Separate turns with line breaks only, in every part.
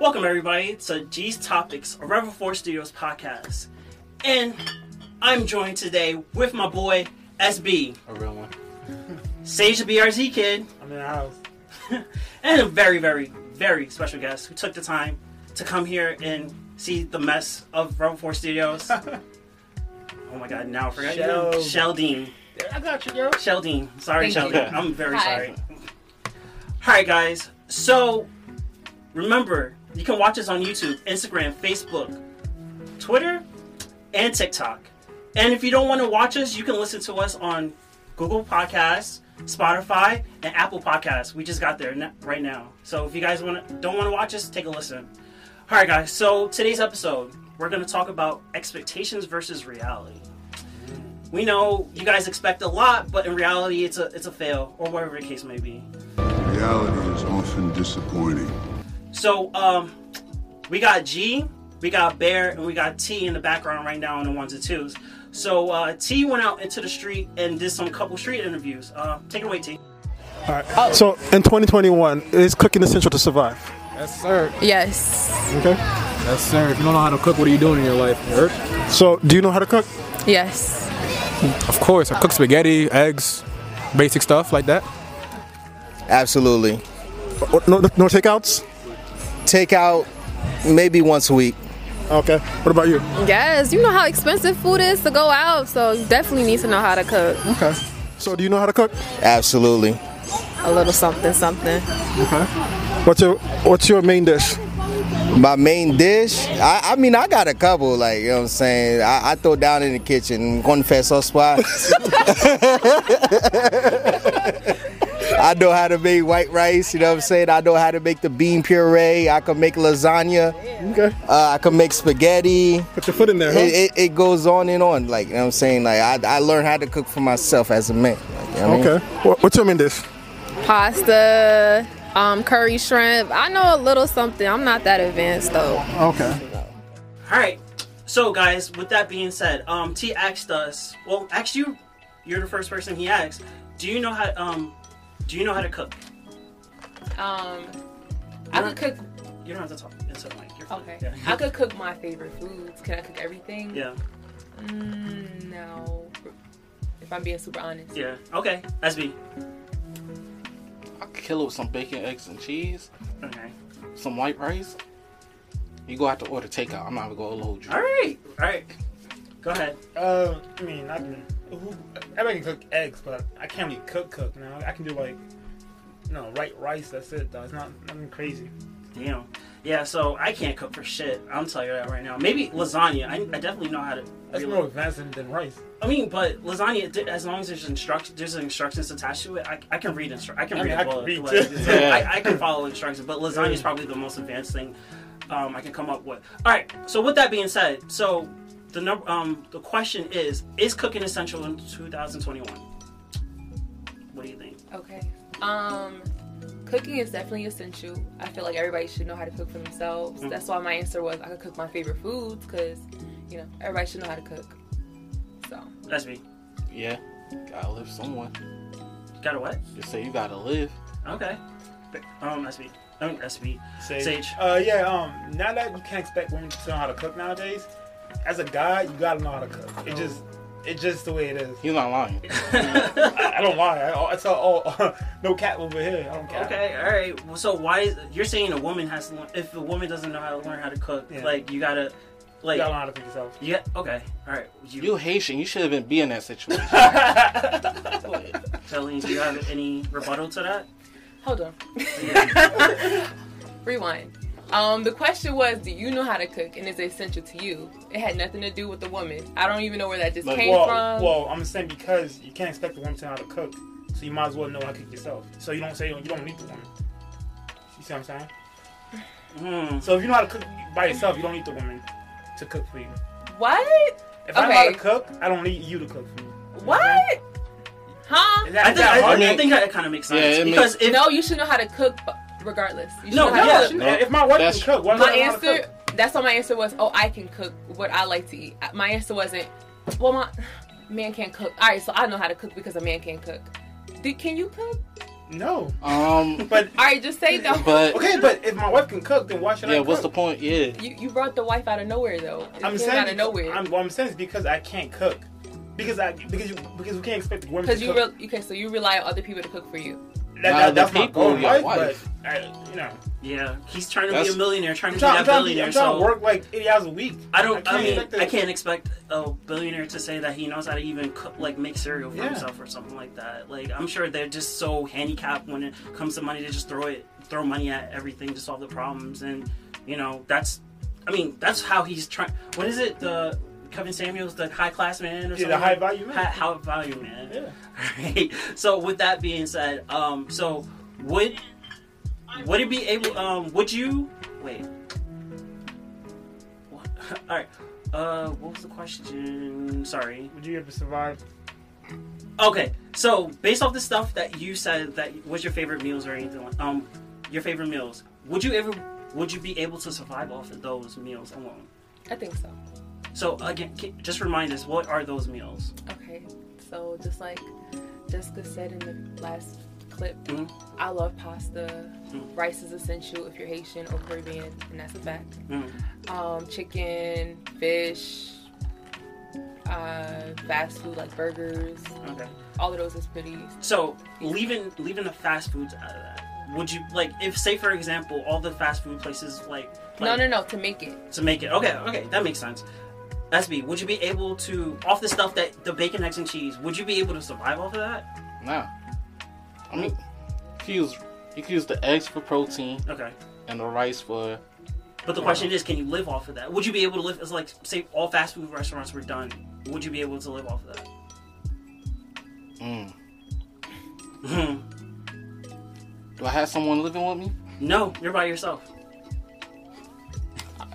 Welcome, everybody, to G's Topics, a Rebel 4 Studios podcast. And I'm joined today with my boy, SB,
A real one.
Sage the BRZ kid,
I'm in the house.
and a very, very, very special guest who took the time to come here and see the mess of Rebel 4 Studios. oh my god, now I forgot your name.
Sheldon.
Sheldine.
I got you, girl.
Sheldine. Sorry,
Thank
Sheldine.
you.
I'm very
Hi.
sorry. Alright, guys. So, remember, you can watch us on YouTube, Instagram, Facebook, Twitter, and TikTok. And if you don't want to watch us, you can listen to us on Google Podcasts, Spotify, and Apple Podcasts. We just got there right now. So if you guys want to, don't want to watch us, take a listen. All right, guys. So today's episode, we're going to talk about expectations versus reality. We know you guys expect a lot, but in reality, it's a it's a fail, or whatever the case may be.
Reality is often disappointing.
So, um, we got G, we got Bear, and we got T in the background right now on the ones and twos. So, uh, T went out into the street and did some couple street interviews. Uh, take it away, T.
All right. So in 2021, is cooking essential to survive?
Yes, sir.
Yes.
Okay.
Yes, sir. If you don't know how to cook, what are you doing in your life? You?
So do you know how to cook?
Yes.
Of course. I cook spaghetti, eggs, basic stuff like that.
Absolutely.
Uh, no, no takeouts.
Takeout maybe once a week.
Okay. What about you?
Yes. You know how expensive food is to go out, so you definitely need to know how to cook.
Okay. So do you know how to cook?
Absolutely.
A little something, something.
Okay. What's your What's your main dish?
My main dish, I, I mean, I got a couple, like, you know what I'm saying? I, I throw down in the kitchen, confesso spot. I know how to make white rice, you know what I'm saying? I know how to make the bean puree. I can make lasagna.
Okay.
Uh, I can make spaghetti.
Put your foot in there. Huh?
It, it, it goes on and on, like, you know what I'm saying? Like, I, I learned how to cook for myself as a man. Like, you know what I mean?
okay. What's your main dish?
Pasta, um, curry shrimp. I know a little something. I'm not that advanced though.
Okay.
All right. So, guys, with that being said, um, T asked us. Well, actually, you, you're the first person he asked. Do you know how um, Do you know how to cook?
Um, I could cook.
You don't have to talk into the mic. You're fine.
Okay,
Yeah.
I could cook my favorite foods. Can I cook everything?
yeah.
Mm, no. If I'm being super honest.
Yeah. Okay. SB.
I could kill it with some bacon, eggs, and cheese,
Okay.
some white rice. You go have to order takeout. I'm not gonna go hold you.
All right. All right. Go ahead.
Uh, I mean, I can. Who, everybody can cook eggs, but I can't really cook. Cook. You know, I can do like, you know, white rice. That's it. Though it's not nothing crazy.
Damn. Yeah. So I can't cook for shit. I'm telling you that right now. Maybe lasagna. I, I definitely know how to.
That's
really-
more advanced than, than rice.
I mean, but lasagna, as long as there's instructions, there's instructions attached to it. I, I can read instru- I can
I
read.
mean,
a
I can read
like,
too.
so
Yeah.
I, I can follow instructions, but lasagna is probably the most advanced thing um, I can come up with. All right. So with that being said, so the number, um, the question is: Is cooking essential in 2021? What do you think?
Okay. Um, cooking is definitely essential. I feel like everybody should know how to cook for themselves.
Mhm.
That's why my answer was I could cook my favorite foods because, you know, everybody should know how to cook. So
SB,
Yeah. Gotta live somewhere.
gotta what?
Just say you gotta live.
Okay. Um, SB. I mean SB.
Sage.
Sage.
Uh, yeah. Um, now that you can't expect women to know how to cook nowadays, as a guy, you gotta know how to cook. It just, it's just the way it is.
He's not lying.
I, I don't lie. I, it's all, all no cat over here. I don't care.
Okay, all right. Well, So why is you're saying a woman has to learn, if a woman doesn't know how to learn how to cook,
Yeah.
like you gotta, like
You gotta learn how to cook yourself.
yeah. Okay, all right. You,
You Haitian. You should have been be in that situation.
Charlene, do you have any rebuttal to that?
hold on. Rewind. Um, the question was, do you know how to cook, and is it essential to you? It had nothing to do with the woman. I don't even know where that just
Like,
came
well,
from.
well, I'm saying because you can't expect a woman to know how to cook, so you might as well know how to cook yourself. So you don't say you don't need the woman. You see what I'm saying?
Hmm.
So if you know how to cook by yourself, you don't need the woman to cook for you.
what?
If I know how to cook, I don't need you to cook for me. You
What?
I'm?
Huh?
That,
I think
that
I,
hard?
I think that kind of makes sense
Yeah, it
because if
no, you should know how to cook regardless. You
No,
know how
yeah,
to cook.
No,
if my wife
that's-
can cook, why
My
not how to
answer,
cook?
that's what my answer was. Oh, I can cook what I like to eat. My answer wasn't, well, my man can't cook. All right, so I know how to cook because a man can't cook. Do, can you cook?
No,
Um,
but
All right, just say no.
but
okay, but if my wife can cook, then why should I?
yeah, what's the point? Yeah,
You, you brought the wife out of nowhere though. It
I'm saying
out of
because-
nowhere.
I'm, what I'm saying is because I can't cook. Because I because you because we can't expect the women
Because
to
you
cook.
re- okay, so you rely on other people to cook for you.
that, that,
the
that's my
people,
goal in
your wife.
but I, you know,
Yeah, he's trying to be a millionaire, trying to be
trying,
that
I'm trying, to, be-
billionaire.
I'm trying
so
to work like 80 hours a week.
I don't. I,
can't
mean, I can't expect a billionaire to say that he knows how to even cook, like make cereal for
Yeah.
himself or something like that. Like I'm sure they're just so handicapped when it comes to money. They just throw it, throw money at everything to solve the problems, and you know that's. I mean, that's how he's trying. What is it? The Kevin Samuels, the high class man, or something?
Yeah,
something.
the high value man.
High, high value man.
Yeah.
Right. So with that being said, um, so would would it be able? Um, would you wait? What? All right. Uh, what was the question? Sorry.
Would you ever survive?
Okay. So based off the stuff that you said that was your favorite meals or anything, like- um, your favorite meals, would you ever? Would you be able to survive off of those meals alone?
I think so.
So again, just remind us what are those meals?
Okay, so just like Jessica said in the last clip,
Mhm.
I love pasta.
Mhm.
Rice is essential if you're Haitian or Caribbean, and that's a fact.
Mm.
Um, chicken, fish, uh, fast food like burgers.
Okay.
All of those is pretty.
So leaving leaving the fast foods out of that, would you like if say for example all the fast food places like,
No,
like
no, no. To make it,
to make it okay okay that makes sense. SB, would you be able to off the stuff that the bacon, eggs, and cheese? Would you be able to survive off of that?
nah. I mean, you can use you can use the eggs for protein
Okay.
and the rice for.
But the question is, can you live off of that? Would you be able to live? It's like say all fast food restaurants were done. Would you be able to live off of that?
Mm.
Hmm.
Do I have someone living with me?
no, you're by yourself.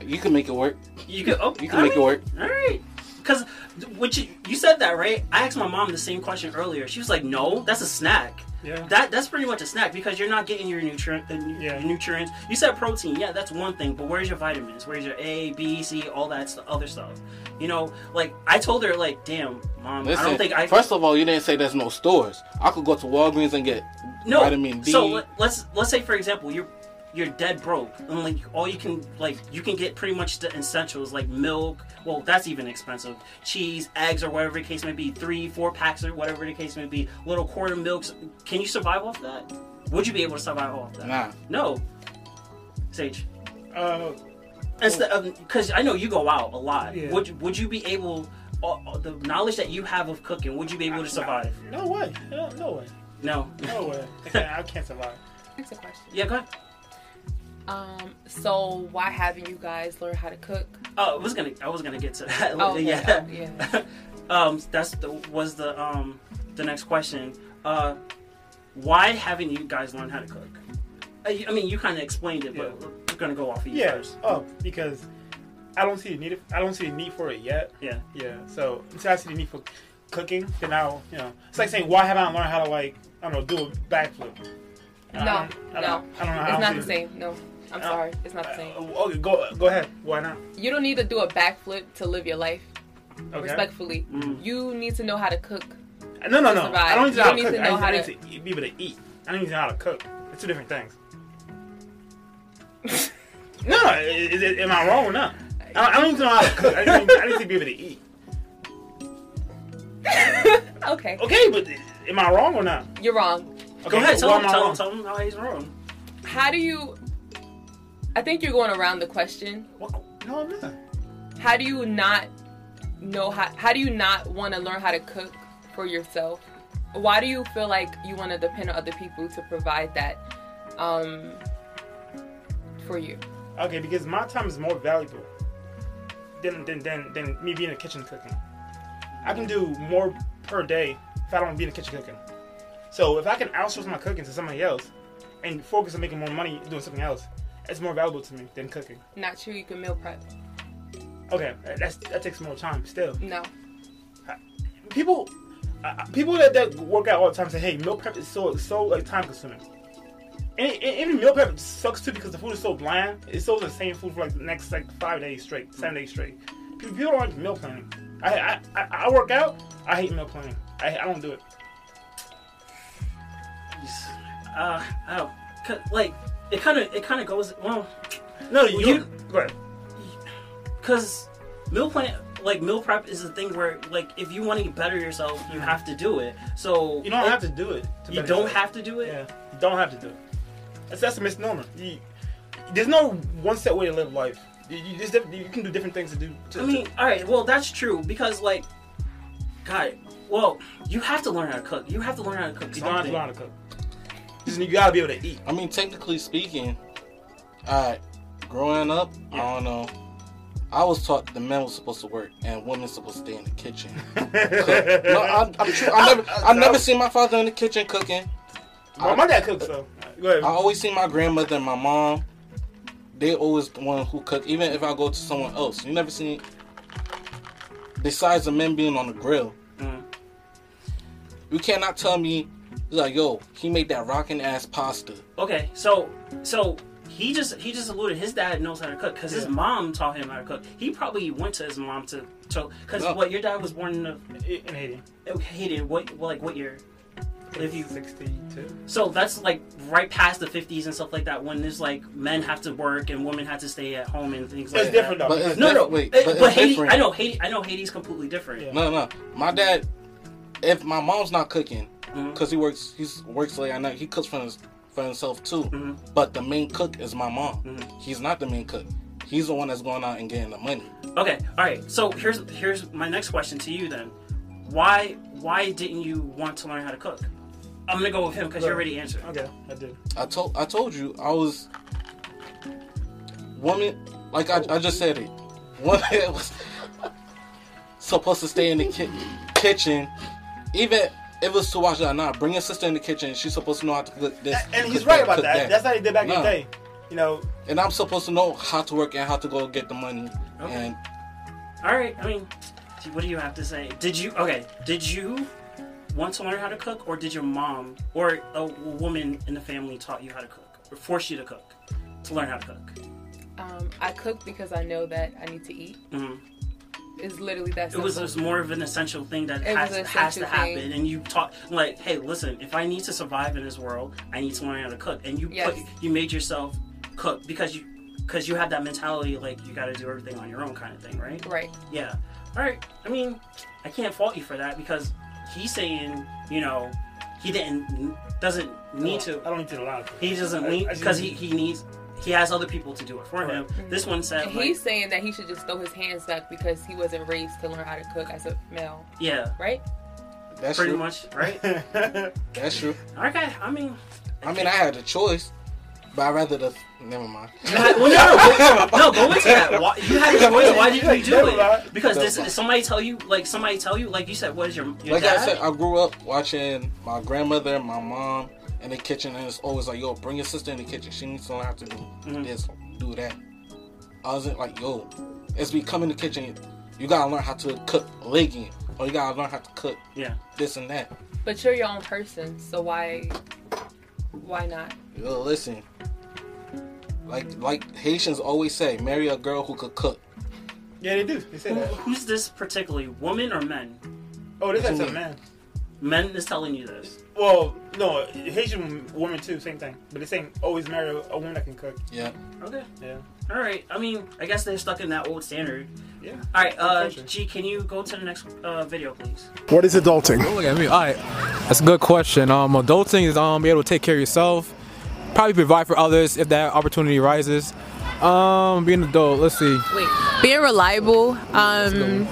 You can make it work.
You could. Oh,
You can make it work.
All right. Because what you you said that right? I asked my mom the same question earlier. She was like, "No, that's a snack.
Yeah.
That that's pretty much a snack because you're not getting your nutrient
Yeah.
your nutrients. You said protein, yeah, that's one thing. But where's your vitamins? Where's your A, B, C, all that st- other stuff? You know, like I told her, like, damn, mom,
Listen,
I don't think I
first of all, you didn't say there's no stores. I could go to Walgreens and get
no.
vitamin D.
So let, let's let's say for example, you're you're dead broke and like all you can like you can get pretty much the essentials like milk. Well, that's even expensive. Cheese, eggs, or whatever the case may be. Three, four packs, or whatever the case may be. Little quarter milks. Can you survive off that? Would you be able to survive off that?
Nah.
No. Sage.
Uh,
Instead of because I know you go out a lot.
Yeah.
Would you- would you be able? Uh, uh, the knowledge that you have of cooking, would you be able to survive?
no way. No, no way.
No.
No way. I can't, I can't survive.
Next question.
Yeah, go ahead.
Um, so why haven't you guys learned how to cook?
Oh, I was gonna, I was gonna get to that.
Oh, okay.
yeah,
Oh, yeah.
um, that's the was the um the next question. Uh, why haven't you guys learned how to cook? I, I mean, you kind of explained it, but
Yeah.
we're gonna go off of you
Yeah.
first.
Oh, because I don't see the need. I don't see the need for it yet.
Yeah.
Yeah. So until I see the need for cooking, then I'll, you know, it's like saying, why haven't I learned how to like, I don't know, do a backflip? I
No,
don't- I
no,
don't- I don't know. I
it's
don't
not the same. No, I'm
Uh,
sorry, it's not the
Uh,
same.
okay, go go ahead. Why not?
You don't need to do a backflip to live your life.
Okay.
Respectfully,
Mm.
you need to know how to cook.
No, no, no.
survive.
I don't need to
You
know how
don't
to
need
cook.
to know
I, need,
how to-
to be able to eat. I don't need to know how to cook. It's two different things. no, no. Is, is, am I wrong or not? I, I don't need to know how to cook. I need, I need to be able to eat.
Okay,
Okay, but am I wrong or not?
you're wrong.
Okay,
Go ahead, tell
why
him, tell him, tell him how he's wrong.
How do you? I think you're going around the question.
What? No, I'm not.
How do you not know how? How do you not want to learn how to cook for yourself? Why do you feel like you want to depend on other people to provide that um, for you?
Okay, because my time is more valuable than than, than than me being in the kitchen cooking. I can do more per day if I don't be in the kitchen cooking. So if I can outsource my cooking to somebody else and focus on making more money doing something else, it's more valuable to me than cooking.
Not true. You can meal prep.
Okay, that's that takes more time. Still,
No.
people uh, people that, that work out all the time say, "Hey, meal prep is so so like time consuming." And, and even meal prep sucks too because the food is so bland. It's still the same food for like the next like five days straight, seven days straight. People, people don't like meal planning. I, I I I work out. I hate meal planning. I, I don't do it.
Uh, oh, 'cause, like it kind of it kind of goes well,
No, you.
You-
go
cause meal plan like meal prep is a thing where like if you want to better yourself, you have to do it. So
You don't
it-
have to do it. to
You don't
yourself.
have to do it.
Yeah, you don't have to do it. That's that's a misnomer. You, there's no one set way to live life. You, you, you can do different things to do. To,
I mean, all right, well that's true because like, God, well you have to learn how to cook. You have to learn how to cook
you don't have to learn how to cook. Just, you gotta be able to eat.
I mean, technically speaking, I growing up, I don't know. I was taught the men was supposed to work and women supposed to stay in the kitchen. No, I, I'm true. I never, I never seen my father in the kitchen cooking.
my, my dad cooks, so go ahead.
I always see my grandmother and my mom. They always the one who cook. Even if I go to someone else, you never seen. Besides the men being on the grill,
Mm.
you cannot tell me like, yo, he made that rocking ass pasta.
Okay, so so he just he just alluded his dad knows how to cook because his mom taught him how to cook. He probably went to his mom to to because
No.
what your dad was born in the
in Haiti.
Haiti what like what year? If you
62.
so that's like right past the 50s and stuff like that when there's like men have to work and women have to stay at home and things like
It's
that.
different though.
But it's
No, no,
wait,
eh,
but
but,
it's
Haiti.
different.
I know Haiti. I know Haiti's completely different.
Yeah.
No, no, my dad. If my mom's not cooking, Because he works, he works late at night. He cooks for his, for himself too.
Mhm.
But the main cook is my mom.
Mhm.
He's not the main cook. He's the one that's going out and getting the money.
Okay, all right. So here's here's my next question to you then. Why why didn't you want to learn how to cook? I'm gonna go with him because you already answered.
Okay, I did.
I told I told you I was woman like I, I just said it. Woman was supposed to stay in the ki- kitchen, even if it was to watch that. not bring your sister in the kitchen. She's supposed to know how to cook this.
And he's right
that,
about
cook
that. That's how they did back in the day. You know,
And I'm supposed to know how to work and how to go get the money.
Okay.
And
All right. I mean, what do you have to say? Did you okay? Did you want to learn how to cook, or did your mom or a woman in the family taught you how to cook, or force you to cook to learn how to cook?
Um, I cook because I know that I need to eat.
Mhm.
It's literally that
It was just more of an essential thing that
It
has, has to happen,
thing.
and you taught like, hey, listen, if I need to survive in this world, I need to learn how to cook, and you
Yes.
put you made yourself cook because you because you have that mentality like you got to do everything on your own kind of thing, right?
right.
Yeah. All right. I mean, I can't fault you for that because he's saying, you know, he didn't doesn't need to.
I don't need to allow it.
He doesn't
I-
need because he he needs he has other people to do it for him.
Right.
This one said,
And
like,
he's saying that he should just throw his hands back because he wasn't raised to learn how to cook as a male,
yeah,
right?
that's
pretty
true.
much, right?
That's true.
okay. I mean,
I mean, I had a choice, but I rather the. Never mind.
well, no, no, go, no, go into that. Why, you had a choice. Why didn't you do it? Because this
Never
somebody tell you, like somebody tell you, like you said, what is your your
like
dad?
I said, I grew up watching my grandmother, my mom in the kitchen, and it's always like, yo, bring your sister in the kitchen. She needs to learn how to do
Mhm.
this, do that. I wasn't like, yo, as we come in the kitchen, you gotta learn how to cook legging, or you gotta learn how to cook
yeah.
this and that.
But you're your own person, so why, why not?
Yo, listen, like like Haitians always say, marry a girl who could cook.
yeah, they do. They say
Who,
that.
who's this particularly? Woman or men?
Oh, this is
What
a
you
man.
Men is telling you this.
Well, no, Haitian woman too, same thing. But they're saying always marry a, a woman that can cook.
Yeah,
Okay.
Yeah.
All right. I mean, I guess they're stuck in that old standard.
Yeah.
All right. Uh, G, can you go to the next uh, video, please?
What is adulting?
Look at me. All right, that's a good question. Um, adulting is um be able to take care of yourself, probably provide for others if that opportunity arises. Um, being an adult. Let's see.
Wait, being reliable, um,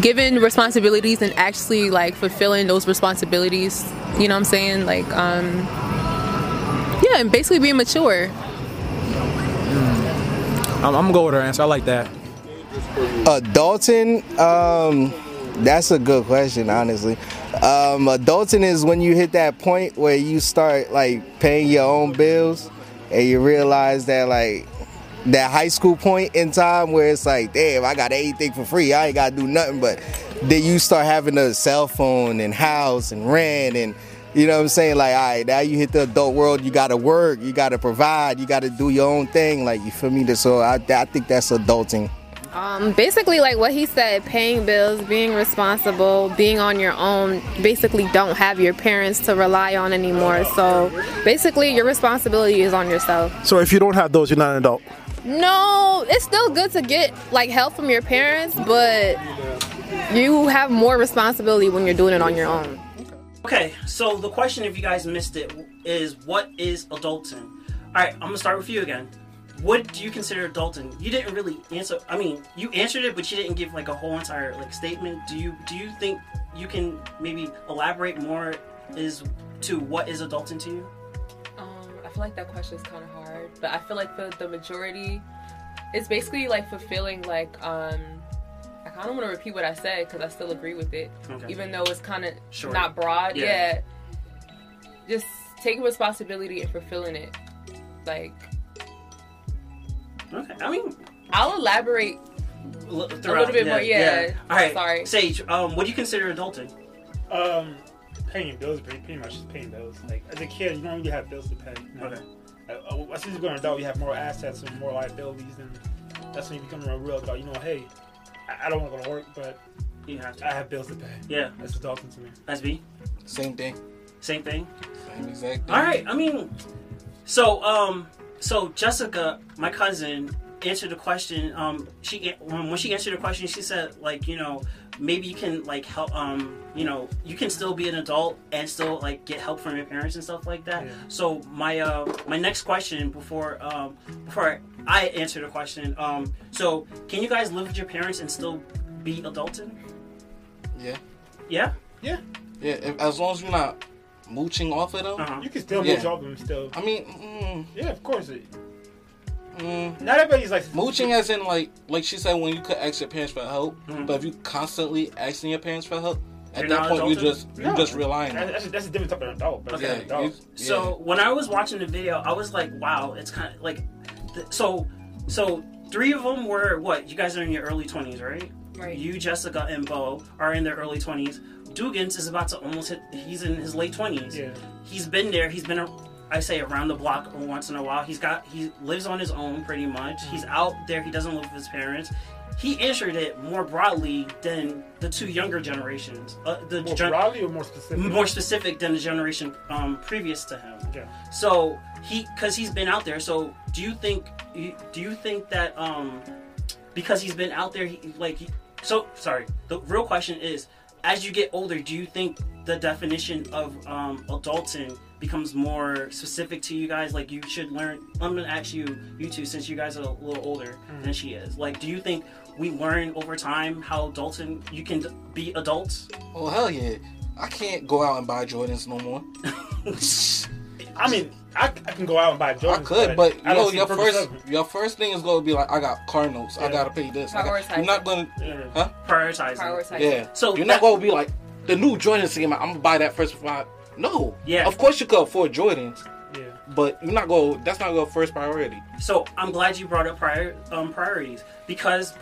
given responsibilities and actually like fulfilling those responsibilities. You know what I'm saying? Like, um, yeah, and basically being mature.
I'm, I'm gonna go with her answer. I like that.
Adulting, um, that's a good question, honestly. Um, adulting is when you hit that point where you start like paying your own bills and you realize that like that high school point in time where it's like, damn, I got everything for free. I ain't gotta do nothing. But then you start having a cell phone and house and rent and you know what I'm saying? Like, all right, now you hit the adult world, you gotta work, you gotta provide, you gotta do your own thing. Like, you feel me? So I, I think that's adulting.
Um, basically, like what he said, paying bills, being responsible, being on your own. Basically, don't have your parents to rely on anymore. So, basically, your responsibility is on yourself.
So if you don't have those, you're not an adult.
No, it's still good to get like help from your parents, but you have more responsibility when you're doing it on your own.
Okay, so the question, if you guys missed it, is what is adulting? All right, I'm gonna start with you again. What do you consider adulting? You didn't really answer. I mean, you answered it, but you didn't give like a whole entire like statement. Do you do you think you can maybe elaborate more? Is to what is adulting to you?
I feel like that question is kind of hard, but I feel like for the majority, it's basically like fulfilling like um. I kind of want to repeat what I said because I still agree with it,
Okay.
even though it's kind of
Short.
not broad.
Yeah.
Yeah. just taking responsibility and fulfilling it. Like
Okay, I mean,
I'll elaborate
a
a little bit more. Yeah.
All right,
Sorry.
Sage. Um, what do you consider adulting?
Um, paying bills, pretty, pretty much just paying bills. Like as a kid, you don't really have bills to pay. You know?
Okay.
As soon as you go an adult, you have more assets and more liabilities, and that's when you become a real adult. You know, hey, I, I don't want to go to work, but
You have to.
I have bills to pay.
Yeah.
That's adulting to me.
SB.
Same thing.
Same thing.
Same exact thing.
All right. I mean, so um, so Jessica, my cousin, answered the question. Um, she when she answered the question, she said like you know maybe you can like help um you know you can still be an adult and still like get help from your parents and stuff like that.
Yeah.
So my uh my next question before um before I answer the question um so can you guys live with your parents and still be adulting?
Yeah.
Yeah.
Yeah,
Yeah. If, as long as you're not mooching off of them.
Uh-huh.
you can still
Yeah.
move off them still.
I mean, mm,
Yeah, of course. It,
mm,
not everybody's like
mooching as in like like she said when you could ask your parents for help,
Mhm.
but if you constantly asking your parents for help, at
You're
that
not
point you
adulting?
just you
No.
just relying.
That's, that's, that's a different type of adult, but
Okay.
Yeah,
an
you-
adult.
yeah.
So when I was watching the video, I was like, "Wow, it's kind of like." Th- so, so three of them were what? You guys are in your early twenties, right?
Right.
You, Jessica, and Bo are in their early twenties. Dugans is about to almost hit. He's in his late twenties.
Yeah.
He's been there. He's been, a, I say, around the block once in a while. He's got. He lives on his own pretty much. He's out there. He doesn't live with his parents. He answered it more broadly than the two younger generations. Uh, the
More
gen-
broadly or more specific?
more specific than the generation um, previous to him.
Okay.
So he, because he's been out there. So do you think? you- Do you think that um, because he's been out there, he, like, so sorry. The real question is, as you get older, do you think the definition of um, adulting becomes more specific to you guys? Like, you should learn. I'm gonna ask you, you two, since you guys are a little older than she is. Like, do you think we learn over time how adulting you can d- be adults?
Oh hell yeah! I can't go out and buy Jordans no more.
I mean, I, I can go out and buy Jordans.
I could, but you
I
know your first
of
your first thing is gonna be like, I got car notes. I gotta pay this. I got,
Prioritize
you're not gonna,
Yeah.
huh?
Prioritizing.
prioritize.
Yeah.
So
you're
that-
not gonna be like the new Jordans came out. I'm gonna buy that first. before I-" No.
Yeah.
Of course you could afford Jordans,
Yeah.
but you're not go. That's not your first priority.
So I'm glad you brought up prior, um, priorities because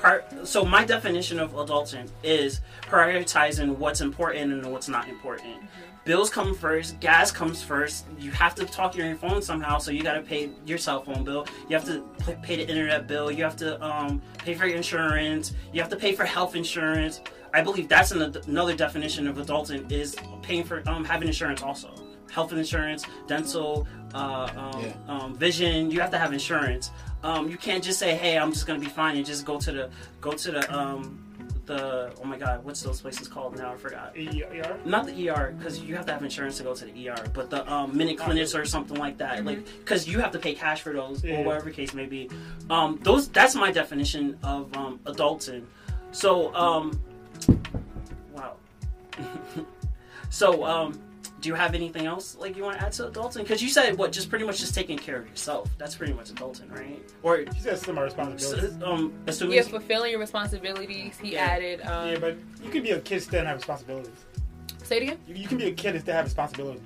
so my definition of adulting is prioritizing what's important and what's not important. Bills come first, gas comes first. You have to talk on your phone somehow, so you got to pay your cell phone bill. You have to pay the internet bill. You have to um, pay for your insurance. You have to pay for health insurance. I believe that's an, another definition of adulting is paying for um, having insurance also. Health insurance, dental, uh, um,
Yeah.
um, vision. You have to have insurance. Um, you can't just say, "Hey, I'm just gonna be fine," and just go to the go to the um, the oh my god, what's those places called now? I forgot.
ER?
Not the ER because you have to have insurance to go to the ER, but the um, minute clinics or something like that. Like because you have to pay cash for those
Yeah.
or whatever case may be. Um, those that's my definition of um, adulting. So um, wow. so um, do you have anything else like you want to add to adulting? Because you said what, just pretty much just taking care of yourself. That's pretty much adulting, right? Or
She said some responsibilities.
s- um, assuming
Yeah, fulfilling your responsibilities. He
Yeah.
added. Um,
yeah, but you can be a kid still and have responsibilities.
say it again.
You, you can be a kid and still have responsibilities.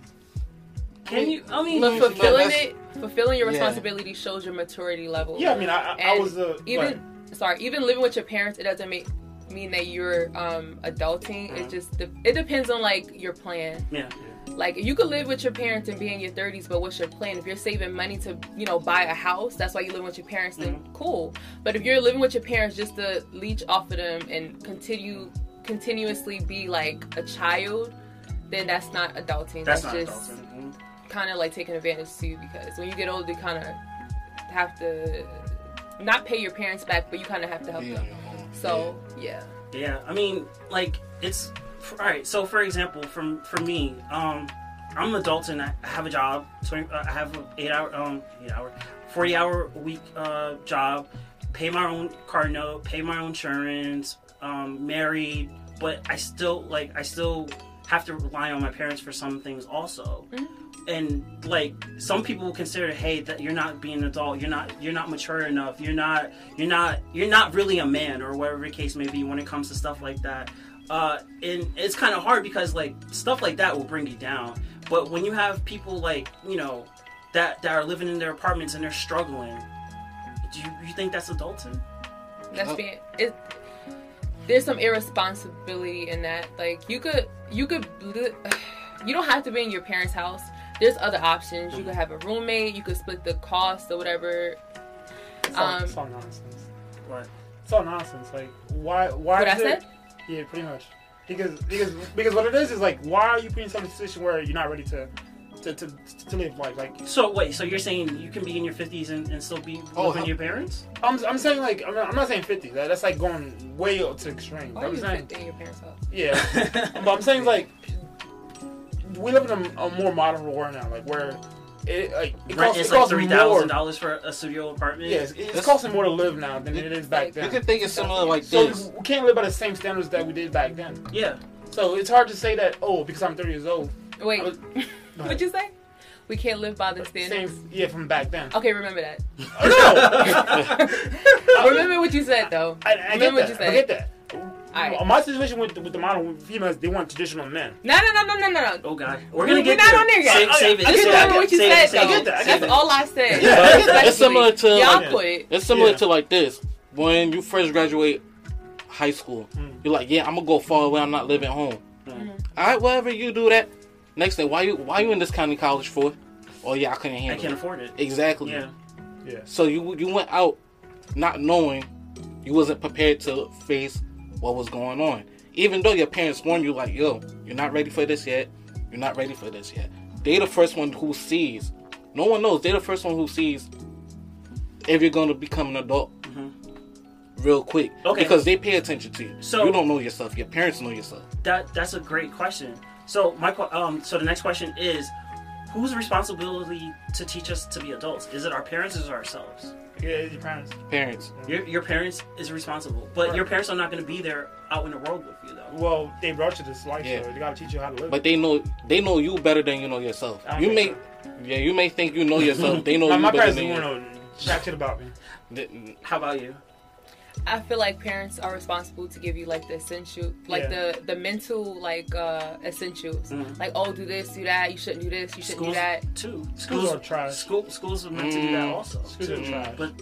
can you? I mean,
But fulfilling it, fulfilling your
Yeah.
responsibility shows your maturity level.
Yeah, I mean, I, I, I was a
even sorry, even living with your parents, it doesn't make mean that you're um adulting.
Mhm.
It just de- it depends on like your plan.
yeah.
Like you could live with your parents and be in your 30s, but what's your plan? If you're saving money to, you know, buy a house, that's why you live with your parents. Then
Mm-hmm.
cool. But if you're living with your parents just to leech off of them and continue continuously be like a child, then that's not adulting.
That's
That's,
not
just
adulting. Mhm.
kind of like taking advantage too. Because when you get older, you kind of have to not pay your parents back, but you kind of have to help
Be
them.
On your own.
So yeah.
Yeah, I mean, like it's all right. So, for example, from for me, um, I'm an adult and I have a job. 20, uh, I have an eight hour, um, eight hour, forty hour a week uh, job. Pay my own car note. Pay my own insurance. Um, married, but I still like I still have to rely on my parents for some things also. And like some people will consider, hey, that you're not being an adult. You're not you're not mature enough. You're not you're not you're not really a man or whatever the case may be when it comes to stuff like that. Uh, and it's kind of hard because like stuff like that will bring you down. But when you have people like you know that that are living in their apartments and they're struggling, do you, you think that's adulting?
That's being it. There's some irresponsibility in that. Like you could, you could, you don't have to be in your parents' house. There's other options. You could have a roommate. You could split the cost or whatever.
It's all,
Um,
it's all nonsense.
What?
It's all nonsense. Like why? Why?
What I
it-
said?
Yeah, pretty much. Because because because what it is is like why are you putting yourself in a position where you're not ready to to, to, to live life? Like
So wait, so you're saying you can be in your 50s and, and still be
Oh,
living
how-
your parents?
I'm, I'm saying like I'm not, I'm not saying 50. That, that's like going way up to the extreme.
Why
I'm
you
saying
in your parents' house?
yeah, but I'm saying like we live in a, a more modern world now, like where it like it
Rent
costs,
is
it
like
costs
three
more.
thousand dollars for a studio apartment.
Yes, it's,
It's-
costing more to live now than it is back then.
You
then.
can think it's similar like
So
this.
we can't live by the same standards that we did back then.
Yeah.
So it's hard to say that oh because I'm 30 years old.
Wait,
was-
what'd you say? We can't live by the standards.
Same yeah from back then.
Okay, remember that.
Oh, no,
remember what you said though.
I, I get
remember
that.
what you
I
said.
get that.
Alright.
My situation with the, with the modern females, they want traditional men.
No, no, no, no, no, no, no.
Oh god, we're gonna
we're
get
not
there.
on there yet.
Save, save it.
I
I
get that.
what you
Save
said
it,
though.
I get that. I get
That's
it.
all I said.
Yeah, I.
It's similar to
Y'all
like,
quit.
it's similar
Yeah.
to like this. When you first graduate high school, you're like, yeah, I'm gonna go far away. I'm not living home.
Mm-hmm.
All right, whatever you do that. Next day, why you why you in this county college for? Oh yeah, I couldn't handle.
I can't
it.
afford it.
Exactly.
Yeah.
Yeah.
So you you went out not knowing you wasn't prepared to face what was going on. Even though your parents warn you like, yo, you're not ready for this yet. You're not ready for this yet. They the first one who sees. No one knows. They're the first one who sees if you're gonna become an adult real quick.
Mm-hmm. Okay.
Because they pay attention to you.
So-
you don't know yourself. Your parents know yourself.
That that's a great question. So my um so the next question is, whose responsibility to teach us to be adults? Is it our parents or ourselves?
Yeah, it's your parents.
Parents.
Your, your parents is responsible, but your parents are not going to be there out in the world with you though.
Well, they brought you this life,
Yeah.
so they gotta teach you how to live.
But they know they know you better than you know yourself.
I don't
You
think
may yeah, you may think you know yourself. They know
my,
you
my
better
parents
than
didn't
you.
want to know jack shit about me.
How about you?
I feel like parents are responsible to give you like the essential, like
Yeah.
the the mental like uh essentials.
Mhm.
Like oh, do this, do that. You shouldn't do this. You shouldn't
Schools
do that.
too.
Schools
Schools
are trash.
School schools are meant to do that
Mm.
also.
Schools are trash.
But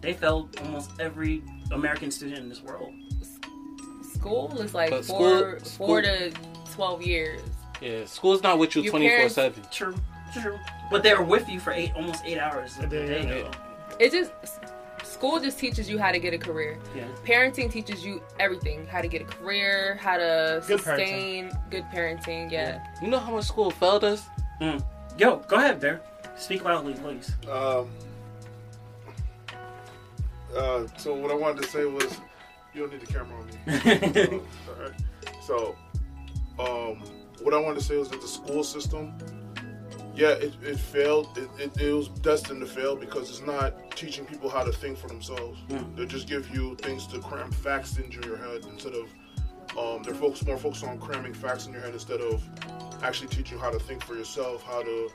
they failed almost every American student in this world.
School is like
But
four
school-
four to twelve years.
Yeah, school's not with you twenty four seven.
True, true. But they're with you for eight, almost eight hours a day.
It just school just teaches you how to get a career.
Yeah.
Parenting teaches you everything: how to get a career, how to
Good
sustain good parenting. Yeah.
You know how much school failed us?
Yo, go ahead, Bear. Speak loudly, please.
Um, uh, so what I wanted to say was, you don't need the camera on me. Uh, all right. So, um, what I wanted to say was that the school system, yeah, it, it failed. It, it, it was destined to fail because it's not teaching people how to think for themselves. They just give you things to cram facts into your head instead of. Um, they're focused more focused on cramming facts in your head instead of actually teaching you how to think for yourself, how to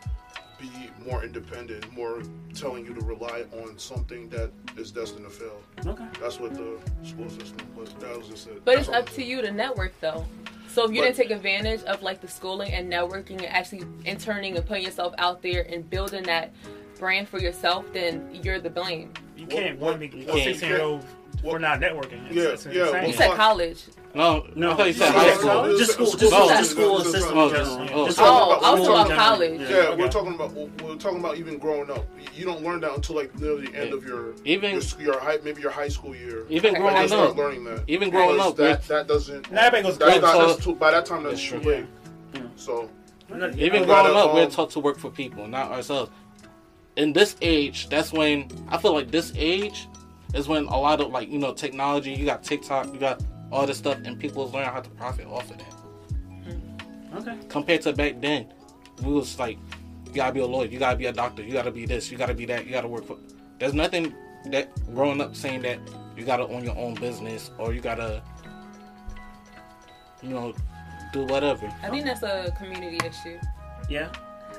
be more independent, more telling you to rely on something that is destined to fail.
Okay.
That's what the school system. But that was just it.
But
That's
it's
all.
up to you to network though. So if you
But-
didn't take advantage of like the schooling and networking and actually interning and putting yourself out there and building that brand for yourself, then you're the blame.
You can't
what-
blame me a 16 year old for not networking. It's,
Yeah,
it's
yeah, well,
You said college.
No,
No,
I thought you said
no,
high
no,
school.
no, just school, just
No.
that school system
Oh,
in general.
oh.
Just
Oh, I was talking about college.
Yeah,
Yeah.
we're talking about we're talking about even growing up. You don't learn that until like near the end of your
Even-
your, your high maybe your high school year.
Even
Like,
growing
you start
up.
learning that.
Even growing up,
that that doesn't.
Not everybody goes
That's
to
not,
college.
that's too, by that time that's
That's
too
true.
late. So
Even growing up, we're taught to work for people, not ourselves. In this age, that's when I feel like this age is when a lot of like you know technology. You got TikTok, you got all this stuff, and people learn how to profit off of that.
Okay.
Compared to back then, we was like, you gotta be a lawyer, you gotta be a doctor, you gotta be this, you gotta be that, you gotta work for. There's nothing that growing up saying that you gotta own your own business or you gotta, you know, do whatever.
I think that's a community issue.
Yeah.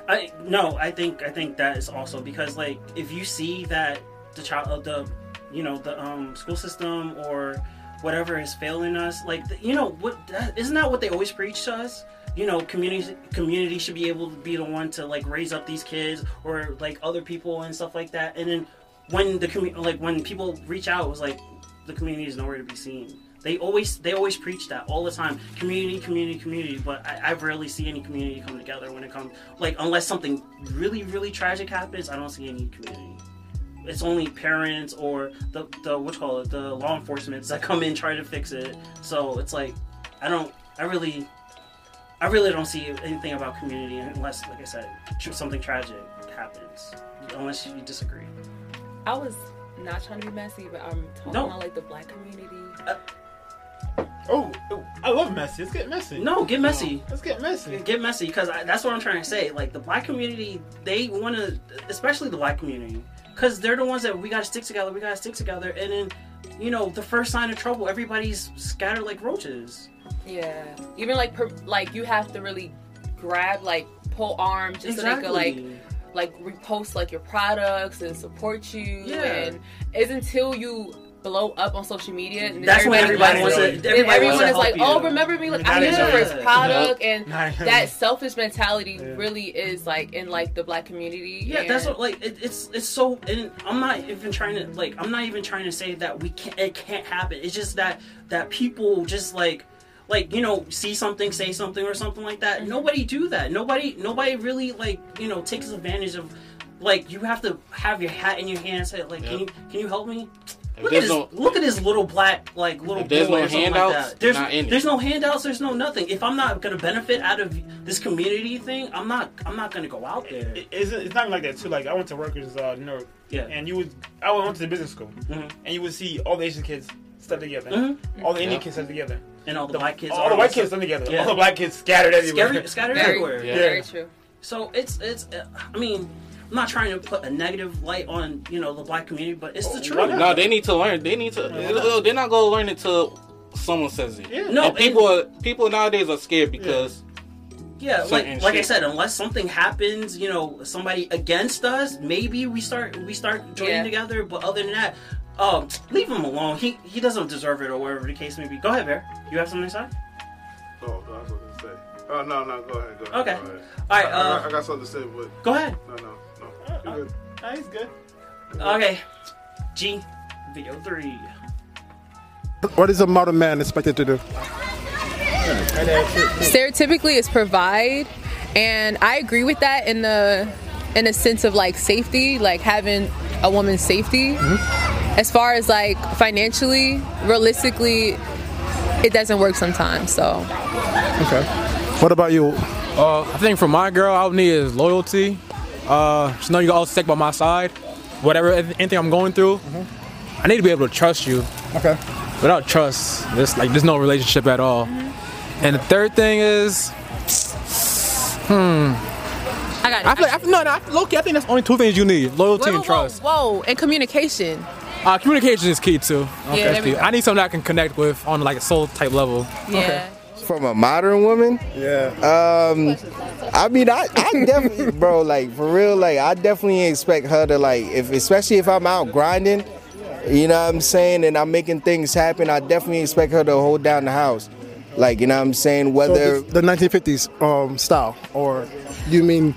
I no, I think I think that is also because like if you see that the child of the you know the um school system or whatever is failing us like you know what that, isn't that what they always preach to us? You know community community should be able to be the one to like raise up these kids or like other people and stuff like that. And then when the community, like when people reach out it was like the community is nowhere to be seen. They always they always preach that all the time. Community community community. But I, I rarely see any community come together when it comes like unless something really really tragic happens i don't see any community it's only parents or the the what you call it the law enforcement that come in try to fix it so it's like i don't i really i really don't see anything about community unless like i said tr- something tragic happens unless you disagree
I was not trying to be messy, but I'm talking
No.
about like the black community.
Uh, oh, oh, I love messy. Let's get messy.
no get messy
Let's get messy.
get messy because that's what I'm trying to say. Like the black community, they want to, especially the black community, because they're the ones that we got to stick together. We got to stick together, and then, you know, the first sign of trouble, everybody's scattered like roaches.
Yeah, even like per, like you have to really grab like pull arms just so they could like like repost like your products and support you.
Yeah.
And it's until you blow up on social media and
That's when everybody wants to.
then
Everybody
everyone
wants to
is like,
help
"Oh,
you.
remember me? Like I used your
even-
first product." And that selfish mentality
Yeah.
really is like in like the black community.
Yeah, that's what like it, it's it's so. And I'm not even trying to like I'm not even trying to say that we can't it can't happen. It's just that that people just like like you know see something say something or something like that.
Mm-hmm.
Nobody do that. Nobody nobody really like you know takes advantage of. Like you have to have your hat in your hand and say like, can you can you help me?
If
Look at
there's
this!
no-
look at this little black like little
If there's
boy
no
or something
handouts,
like that. There's
not in
there's no handouts. There's no nothing. If I'm not gonna benefit out of this community thing, I'm not I'm not gonna go out there.
It- It's, it's not like that too. Like I went to Rutgers, uh, New York,
Yeah.
and you would I went to the business school,
Mhm.
and you would see all the Asian kids stuck together,
Mhm.
all the Indian
Yeah.
kids stuck together,
And all the, black kids.
all the white kids stuck together,
Yeah.
all the black kids scattered everywhere.
Scattered, scattered
very,
everywhere.
Yeah.
very true.
So it's it's. uh, I mean, I'm not trying to put a negative light on you know the black community, but it's the
Oh,
truth.
why?
No, they need to learn. They need to. They're not gonna learn it till someone says it.
Yeah.
No,
and people are, people nowadays are scared because
Yeah, like
certain
like I said, unless something happens, you know, somebody against us, maybe we start we start joining
Yeah.
together. But other than that, um, leave him alone. He he doesn't deserve it or whatever the case may be. Go ahead, Bear. You have something to say?
Oh, no, I was going to say. Oh no, no, go ahead, go ahead.
Okay.
Go ahead.
All right.
I, I, got, I
Uh,
got something to say, but
go ahead.
no, no, no.
Uh,
good.
He's good.
Okay. G, video three.
What is a modern man expected to do?
stereotypically it's provide and i agree with that in the in a sense of like safety like having a woman's safety as far as like financially realistically it doesn't work sometimes so
Okay. What about you?
Uh, I think for my girl, all I would need is loyalty. Uh, just know you can always stick by my side. Whatever, anything I'm going through, I need to be able to trust you.
Okay.
Without trust, there's like there's no relationship at all. And the third thing is, hmm,
i got
I feel, I feel no, no, Loki. I think that's only two things you need: loyalty
whoa,
and trust.
whoa, whoa, and communication
Uh, communication is key too.
Yeah, there we
key.
go.
I need something I can connect with on like a soul type level.
yeah
From a modern woman,
Yeah.
um, I mean, I, I definitely, bro, like for real, like I definitely expect her to like, if especially if I'm out grinding, you know what I'm saying, and I'm making things happen, I definitely expect her to hold down the house. Like you know what I'm saying? Whether
the, the 1950s um, style, or you mean?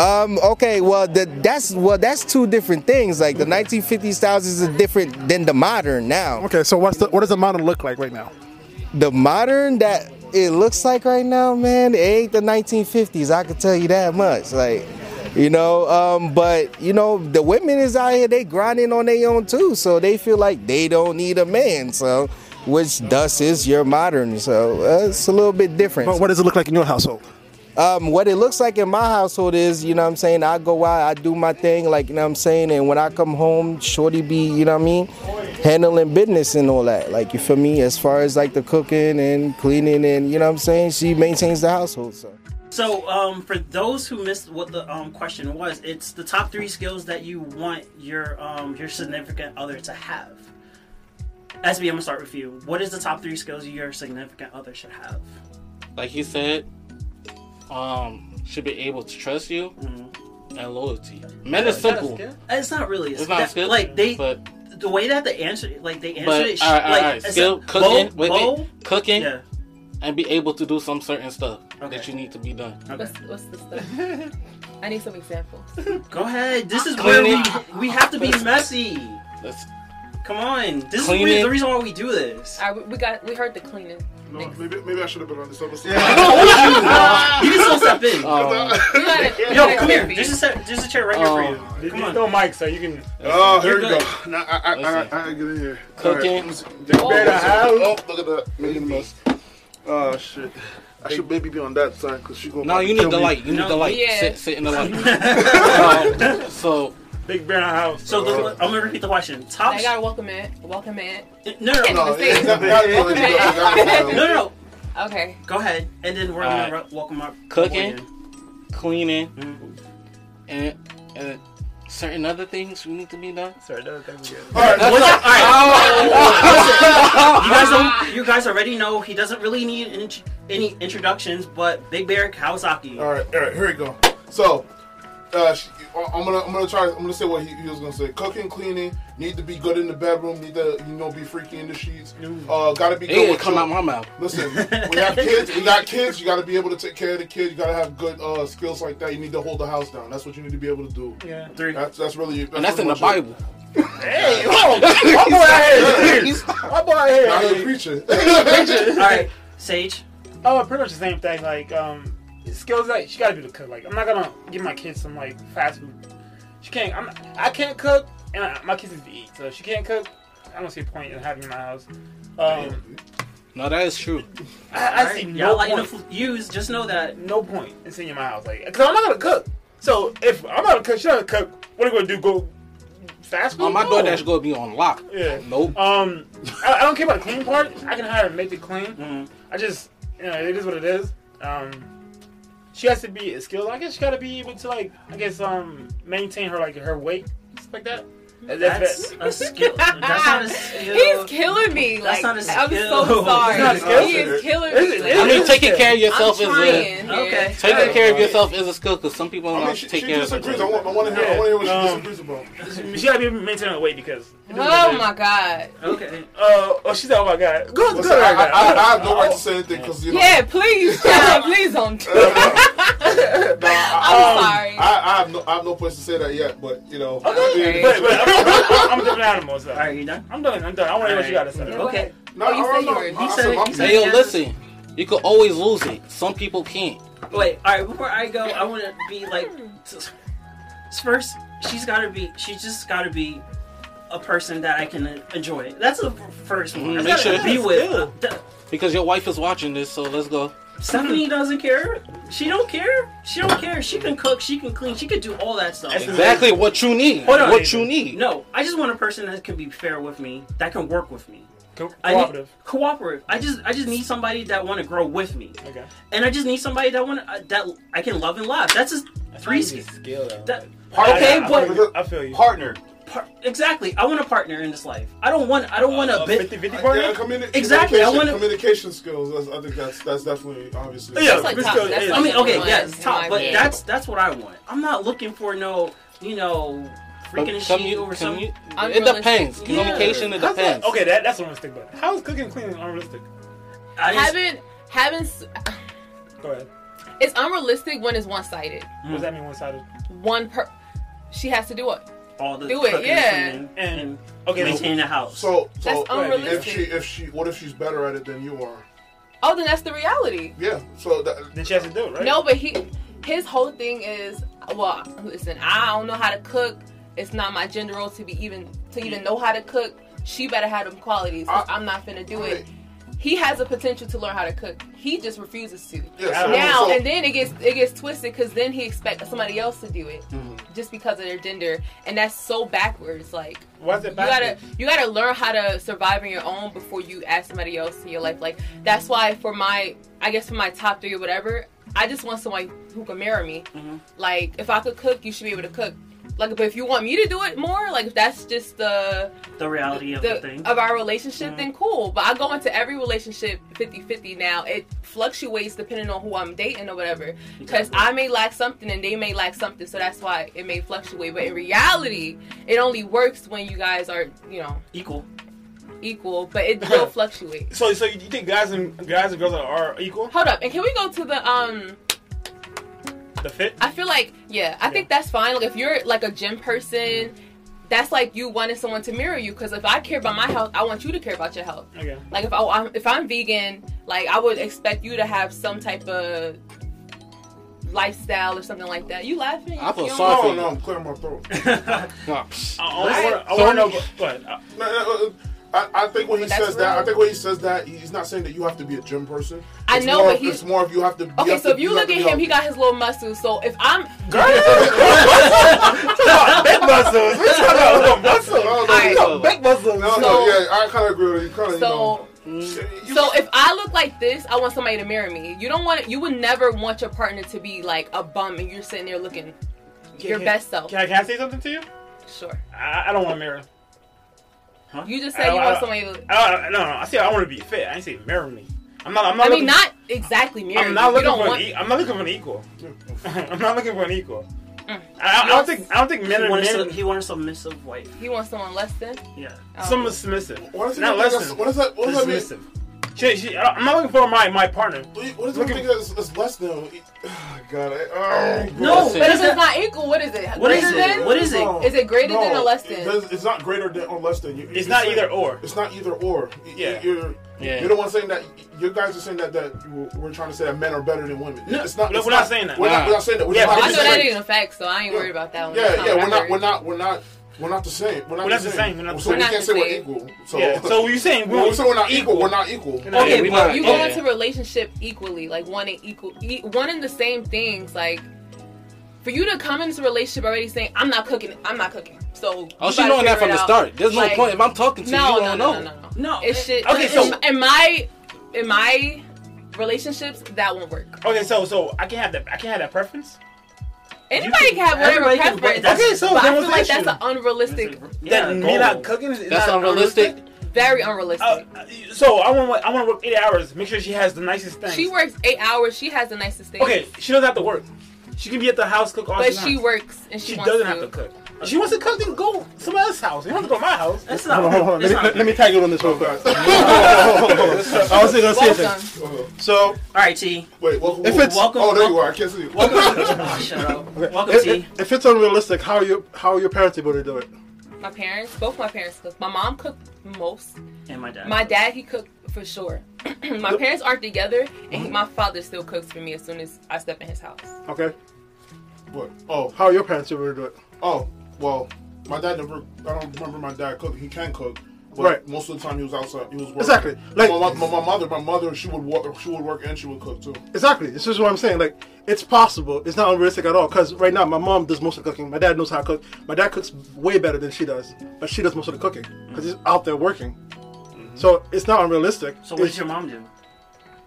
Um. Okay. Well, the, that's well, that's two different things. Like the 1950s styles is different than the modern now.
Okay. So what's the what does the modern look like right now?
The modern that it looks like right now, man, it ain't the 1950s. I can tell you that much. Like, you know. Um. But you know, the women is out here. They grinding on their own too. So they feel like they don't need a man. So. Which thus is your modern, so uh, it's a little bit different.
But what does it look like in your household?
Um, what it looks like in my household is, you know what I'm saying, I go out, I do my thing, like, you know what I'm saying, and when I come home, Shorty be, you know what I mean, handling business and all that. Like, you feel me? As far as like the cooking and cleaning and, you know what I'm saying, she maintains the household, so.
So, um, for those who missed what the um, question was, it's the top three skills that you want your um, your significant other to have. SB, I'm gonna start with you. What is the top three skills your significant other should have?
Like you said, um, should be able to trust you
Mm-hmm.
and loyalty. Men is simple.
It's not really.
It's not a
that-
skill,
Like they,
but-
the way that they answer, like they answered
But
it,
all right, all right,
like
all right. skill,
a-
cooking,
Bo-
wait,
Bo-
wait, cooking,
Yeah.
and be able to do some certain stuff
Okay.
that you need to be done.
What's, what's the stuff? I need some examples.
Go ahead. This is where we we have to be messy.
Let's,
Come on. This is
Cleaning.
re- the reason why we do this.
All right, we got we heard the cleaning.
No, maybe, maybe I should have been on this episode.
you can still step in.
You gotta, you
Yo, come here.
for
There's a, set, there's a chair right here for you. Come on.
no mic, so you can.
Oh, here
You're
we go. Now, I, I, I, I, I gotta get in here.
Cooking.
All right, let me
Oh.
Bear the house.
House.
Oh, look at that. Making a mess. Oh, shit. I should maybe be on that side because she's going to
no, you need the light. You need
No.
the light.
Yeah.
Sit, sit in the light. um, so
Big bear in the house.
So the, I'm gonna repeat the question. Top.
I gotta welcome it. Welcome it.
No, no,
Can't
no,
No,
no, no.
Okay.
Go ahead, and then we're
Alright.
gonna welcome up
Cooking.
Morgan.
cleaning
Mhm.
and, and certain other things we need to be done.
Sorry, that, that was good.
All right,
What's up?
Oh.
Listen, you guys don't. You guys already know he doesn't really need an int- any introductions, but Big Bear Kawasaki.
All right, all right, here we go. So, uh, sh- I'm gonna, I'm gonna try. I'm gonna say what he, he was gonna say. Cooking, cleaning, need to be good in the bedroom. Need to, you know, be freaky in the sheets. Uh, gotta be good.
It
with
come
your-
out my mouth.
Listen, we have kids. We got kids. You got to be able to take care of the kids. You got to have good uh, skills like that. You need to hold the house down. That's what you need to be able to do.
Yeah.
Three.
That's that's really. That's
And that's in the
much it.
Bible.
Hey, oh, my boy out here. My boy out here.
Now
Hey.
you're preaching.
All right, Sage.
Oh, pretty much the same thing. Like, um, skills like she gotta be able to cook. Like, I'm not gonna give my kids some like fast food. She can't. I'm. I can't cook, and I, my kids need to eat. So if she can't cook. I don't see a point in having in my house. Um,
No, that is true.
I, I see
right,
no
y'all
point.
use. Just know that.
no point in seeing in my house. Like, cause I'm not gonna cook. So if I'm not gonna cook, she's not gonna cook. What are you gonna do? Go fast food?
Oh, my
No.
DoorDash gonna be on lock.
Yeah.
Nope.
Um, I, I don't care about the clean part. I can hire her to make it clean.
Mhm.
I just, you know, it is what it is. Um, she has to be skilled. I guess she gotta be able to like, I guess, um, maintain her like her weight, stuff like that. That-
That's a skill. That's not a skill.
He's killing me.
That's
Like,
not a
I'm so sorry.
It's not skill.
He is killing me.
it's-
I mean, taking care of yourself is a
trying.
Okay.
Yeah.
taking care of yourself is a skill because some people don't
I mean, she,
take
she
care of
disagrees. I
themselves.
want, I want to hear. I want to hear what
Um,
she disagrees about.
She gotta be maintaining her weight because. it is what
Oh my god.
Okay.
Uh, oh, she said, "Oh my god." Good. go,
Listen,
go,
I, I,
go.
I, I have no right to say anything because you know.
Yeah, please, God, please don't.
Nah,
I'm
I,
sorry.
I, I have no, I have no place to say that yet, but you know.
Okay, but, but I'm, I'm a different animal. So.
All right, you done?
I'm done. I'm done. I want to hear what you got to say.
Okay.
No,
you
I
said yours.
He
said
said-
my-
he said-
Hey, yo, listen. You could always lose it. Some people can't.
Wait. All right. Before I go, I want to be like. First, she's got to be. She's just got to be a person that I can enjoy. That's the first one.
Mhm, make
gotta
sure-
be with. uh,
Because your wife is watching this, so let's go.
Stephanie doesn't care. She don't care. She don't care. She can cook. She can clean. She can do all that stuff.
That's
Exactly what you need.
Hold on.
What you need.
No, I just want a person that can be fair with me, that can work with me.
Co-
I need-
cooperative.
cooperative. I just, I just need somebody that want to grow with me,
Okay.
and I just need somebody that want uh, that I can love and laugh. That's just three skills.
skill though.
That,
I-
okay,
I,
but
I feel. I feel you.
Partner.
Par- exactly. I want a partner in this life. I don't want. I don't want a
A
bit.
50 50
Yeah,
partner?
communi-
Exactly, I wanna-
communication skills. That's, I think that's that's definitely obviously.
Yeah,
That's like top- that's
it-
I mean, okay,
One,
yes,
in
top, but
opinion.
that's that's what I want. I'm not looking for no, you know, freaking
But
she over some.
commu- it
Unrealistic.
depends.
Yeah.
Communication, it
How's that-
depends.
Okay, that, that's unrealistic. But how is cooking and cleaning unrealistic?
I just-
Having having s-
Go ahead.
it's unrealistic when it's one sided. Hmm.
What does that mean one sided?
One per she has to do it.
All the
Do it,
cooking
yeah.
and, cleaning and,
Okay,
maintaining the house.
So,
That's
so if she, if she, what if she's better at it than you are?
Oh, then that's the reality.
Yeah. So that,
Then she has to do it, right?
No, but he his whole thing is well, listen, I don't know how to cook. It's not my gender role to be even to even know how to cook. She better have them qualities.
I-
I'm not finna do it. He has a potential to learn how to cook. He just refuses to.
Yeah,
now
so-
and then it gets it gets twisted because then he expects somebody else to do it
Mm-hmm.
just because of their gender, and that's so backwards. Like
Why is it
you gotta you gotta learn how to survive on your own before you ask somebody else in your life. Like that's why for my I guess for my top three or whatever, I just want someone who can marry me.
Mm-hmm.
Like if I could cook, you should be able to cook. Like, but if you want me to do it more, like if that's just the
the reality of the,
the,
thing.
of our relationship,
Mm-hmm.
then cool. But I go into every relationship 50-50 now. It fluctuates depending on who I'm dating or whatever. Because I may lack something and they may lack something, so that's why it may fluctuate. But in reality, it only works when you guys are, you know,
equal.
equal. But it will fluctuate.
So, so you think guys and guys and girls are, are equal?
Hold up, and can we go to the um?
The fit?
I feel like yeah, I think that's fine. Like if you're like a gym person, that's like you wanting someone to mirror you. Because if I care about my health, I want you to care about your health.
Okay.
Like if I I'm, if I'm vegan, like I would expect you to have some type of lifestyle or something like that. You laughing?
I feel
You
sorry
no, no, I'm clearing my throat.
Nah,
I, I wanna- I
So-
want to know. But
No, no, uh, I, I think when he
But that's
says that, I think when he says that, he's not saying that you have to be a gym person.
I know,
more
but
of-
he's-
it's more of you have to.
Okay,
have
so
to-
if you
have
look at him,
on-
he got his little muscles. So if I'm girl,
big muscles. We're talking about little muscles.
No, no,
Alright.
no,
Big muscles.
no, no, yeah, I kind of agree with you. Kind of,
so
you know, mm. you-
So if I look like this, I want somebody to marry me. You don't want you would never want your partner to be like a bum and you're sitting there looking your
Can-
best self.
Can I, can I say something to you?
Sure.
I, I don't want to marry.
You just
I
said you
don't-
want
I-
somebody to
I, no, no, I said I want to be fit. I didn't say marry me. I'm not. I'm not.
I mean
looking,
not exactly marry.
I'm not
you. You
looking
don't
for
want
an. E- I'm not looking for an equal. I'm not looking for an equal.
Mm.
I, I don't think. I don't think
he,
men are
wants
men.
a, he wants a submissive wife.
he wants someone less than.
Yeah.
Oh.
Someone submissive.
What does
Not less than.
what does that? What does that mean?
Submissive. She, she, I- I'm not looking for my my partner.
What does he
Looking-
think that's, that's less than? Oh, God, I, oh,
No,
But if it's not equal, what is it?
What is
greater
it?
than?
What is it?
No.
Is it greater than or less
it
than?
does- It's not greater than or less than. You,
It's not
saying-
either or.
It's not either or.
Yeah.
You're,
Yeah.
you're the one saying that. You guys are saying that that we're trying to say that men are better than women.
No,
it's not.
no,
it's
we're not saying that.
We're not, we're not saying that. We're
Yeah,
just
I know that
saying-
ain't a fact, so I ain't worried about that one.
Yeah,
That's not
yeah. We're not. We're not. We're not. We're not the same. We're not,
We're not the same. We're not the same.
we
We're
can't say we're equal. So
Yeah. So you're saying we
when we
want
say we're not equal, we're not equal.
Okay,
we
but
not-
You go
yeah.
into relationship equally, like wanting equal, e- wanting the same things. Like for you to come into a relationship already saying, "I'm not cooking. I'm not cooking." So
Oh,
you
she knowing that from the start. There's no
Like,
point. If I'm talking to
no,
you, you
no,
don't
no,
know.
no, no, no.
No.
It's shit.
Okay, so-
in my in my relationships, that won't work.
Okay, so so I can have that. I can have that preference.
Anybody
can-
can have whatever preference.
that's-
Okay, so
but I feel like that's an unrealistic,
Yeah,
that me
goal.
not cooking is, is
That's
not
unrealistic.
very unrealistic.
Uh, so I want I want to work eight hours. Make sure she has the nicest thing.
she works eight hours. She has the nicest thing.
Okay, she doesn't have to work. She can be at the house cook all day.
but
she
she
wants.
works and she,
She
wants
doesn't
to.
have to cook. If she wants to cook, then go somewhere else's house. You don't have to go to my house.
That's
Hold
not.
on, hold on. Let
that's
me,
not
let, let me tag you on this real quick. I was gonna say
Welcome.
something. So,
All right, T.
Wait, welcome.
If it's-
Welcome.
oh, there you are. I can't see you.
Welcome. oh, shut up. Welcome,
if,
T.
if, if it's unrealistic, how are you how are your parents able to do it?
My parents, both my parents cook. My mom cooked most.
And my dad.
My dad, he cooked for sure. my parents aren't together, and
Mm-hmm.
my father still cooks for me as soon as I step in his house.
Okay.
What? Oh,
How are your parents able to do it?
oh. Well, my dad never. I don't remember my dad cooking. He can cook. But
Right.
Most of the time he was outside. He was working.
Exactly. Like-
my, my, my mother. My mother. She would work. She would work and she would cook too.
Exactly. This is what I'm saying. Like, it's possible. It's not unrealistic at all. Because right now, my mom does most of the cooking. My dad knows how to cook. My dad cooks way better than she does, but she does most of the cooking because he's out there working. Mm-hmm. So it's not unrealistic.
so what
It's-
does your mom do?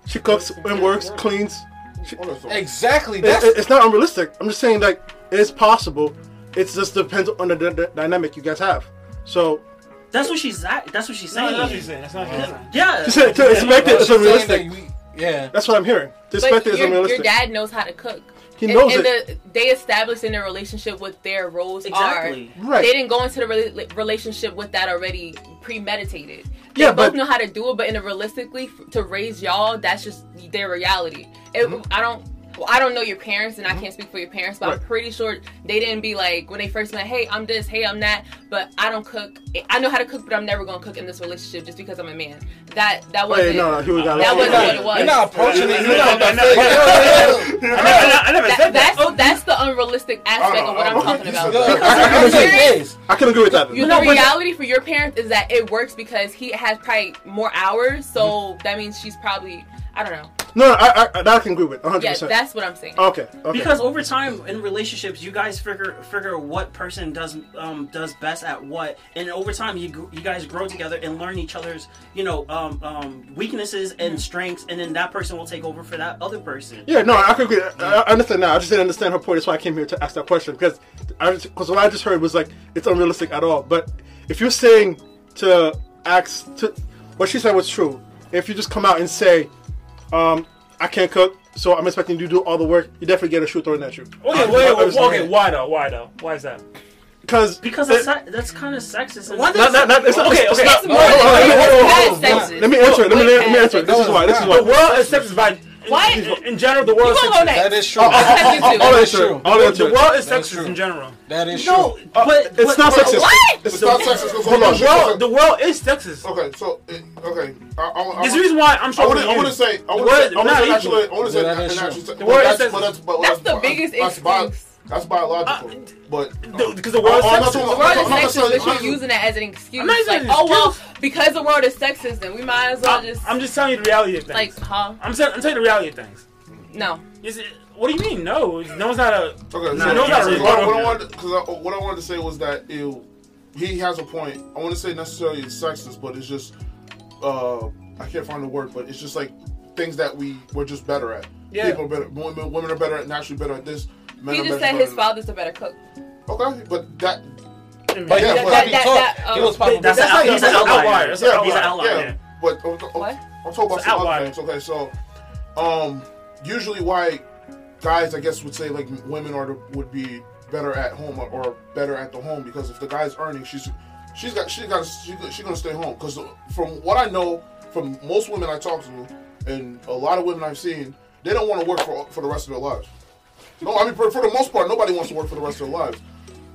She cooks and works, cleans.
Okay, so-
Exactly.
It-
That's
it- it's not unrealistic. I'm just saying, like, it is possible. It just depends on the, d- d- dynamic you guys have. So,
That's what she's at. That's what she's
No,
saying.
that's what you're saying. That's not what you're saying.
Yeah.
to, to expect it is unrealistic.
that we- yeah.
That's what I'm hearing. To
But
it is
your, your dad knows how to cook.
He
and-
knows
and
it.
the- they established in their relationship what their roles
Exactly.
are.
Right.
They didn't go into the rela- relationship with that already premeditated. They
Yeah,
both
but-
know how to do it, but in a realistically to raise y'all, that's just their reality. It,
Mm-hmm.
I don't. Well, I don't know your parents, and I mm-hmm. can't speak for your parents, but I'm pretty sure they didn't be like when they first met. Hey, I'm this. Hey, I'm that. But I don't cook. I know how to cook, but I'm never gonna cook in this relationship just because I'm a man. That that wasn't.
Wait, no, no, here we got
that wasn't what it was.
You're not approaching it. You're
I
not
never- I never,
That,
said that.
that's that's the unrealistic aspect
Oh,
of what I'm
oh, oh,
oh.
talking about.
Because
I can say
parents-
this.
I can agree with that.
you,
No,
the reality for your parents is that it works because he has probably more hours, so mm-hmm. that means she's probably I don't know.
No, no, I, I, that I can agree with 100.
Yeah,
percent
that's what I'm saying.
Okay, okay.
Because over time in relationships, you guys figure figure what person does um, does best at what, and over time you you guys grow together and learn each other's you know um, um, weaknesses and strengths, and then that person will take over for that other person.
Yeah, no, I can agree. I, I understand now. I just didn't understand her point. That's why I came here to ask that question because I because what I just heard was like it's unrealistic at all. But if you're saying to ask to what she said was true, if you just come out and say, um, I can't cook, so I'm expecting you to do all the work, you definitely get a shoe thrown at you.
Okay, wait, wait, wait, okay, why though? Why though? Why is that?
Because
Because that's, that's kind of sexist. and-
What
Not, not, not, it's not,
Okay, okay.
not-. Let me answer it. Let me, let me answer it. This is why. This is why.
The world accepts by
Why?
in, in general. The world
You gonna go next?
That is true.
I'll, I'll, I'll, I'll
That is true.
I'll
The world is
That's
sexist
true.
in general.
That is
No,
true.
Uh,
but
it's not
but-
sexist.
What?
It's not sexist because
Hold on.
The world, the world is sexist.
Okay, so it- okay, I, I,
There's a reason why I'm
I
sure.
want to. I want to say. I
The
want to say. I want
not
actually. I want to say.
That is
and
true.
actually say-
The
but
word
that's,
says-
that's,
the biggest
that's bi-
excuse.
That's biological. but
Because the world is
I'm not
sexist.
The world is sexist,
saying-
but you're using that as an excuse.
I'm not using
Like,
it as an
oh well, because the world is sexist, then we might as well
I'm,
just
I'm just telling you the reality of things.
like, huh?
I'm, saying, I'm telling you the reality of things.
No.
Is it, what do you mean? No, no, one's not a.
Okay,
No,
so,
no, not
so
really.
what, what I wanted, cause I, what I wanted to say was that it, he has a point. I want to say necessarily it's sexist, but it's just uh, I can't find the word, but it's just like things that we we're just better at.
Yeah.
People are better. Women, women are better at naturally better at this. Men
He just said his father's a better cook.
Okay, but that.
But
Yeah,
he,
but-
that,
that- that,
he was probably
That's
That's
an out- he's
that's
an
an
outlier.
outlier. That's
Yeah,
an
He's an
yeah,
outlier.
yeah. But
What?
I'm talking about
It's
some other things. Okay, so um, usually why guys, I guess, would say like women are the, would be better at home or, or better at the home because if the guy's earning, she's she's got she got she, she's gonna stay home because from what I know from most women I talk to and a lot of women I've seen, they don't want to work for for the rest of their lives. No, I mean for, for the most part, nobody wants to work for the rest of their lives.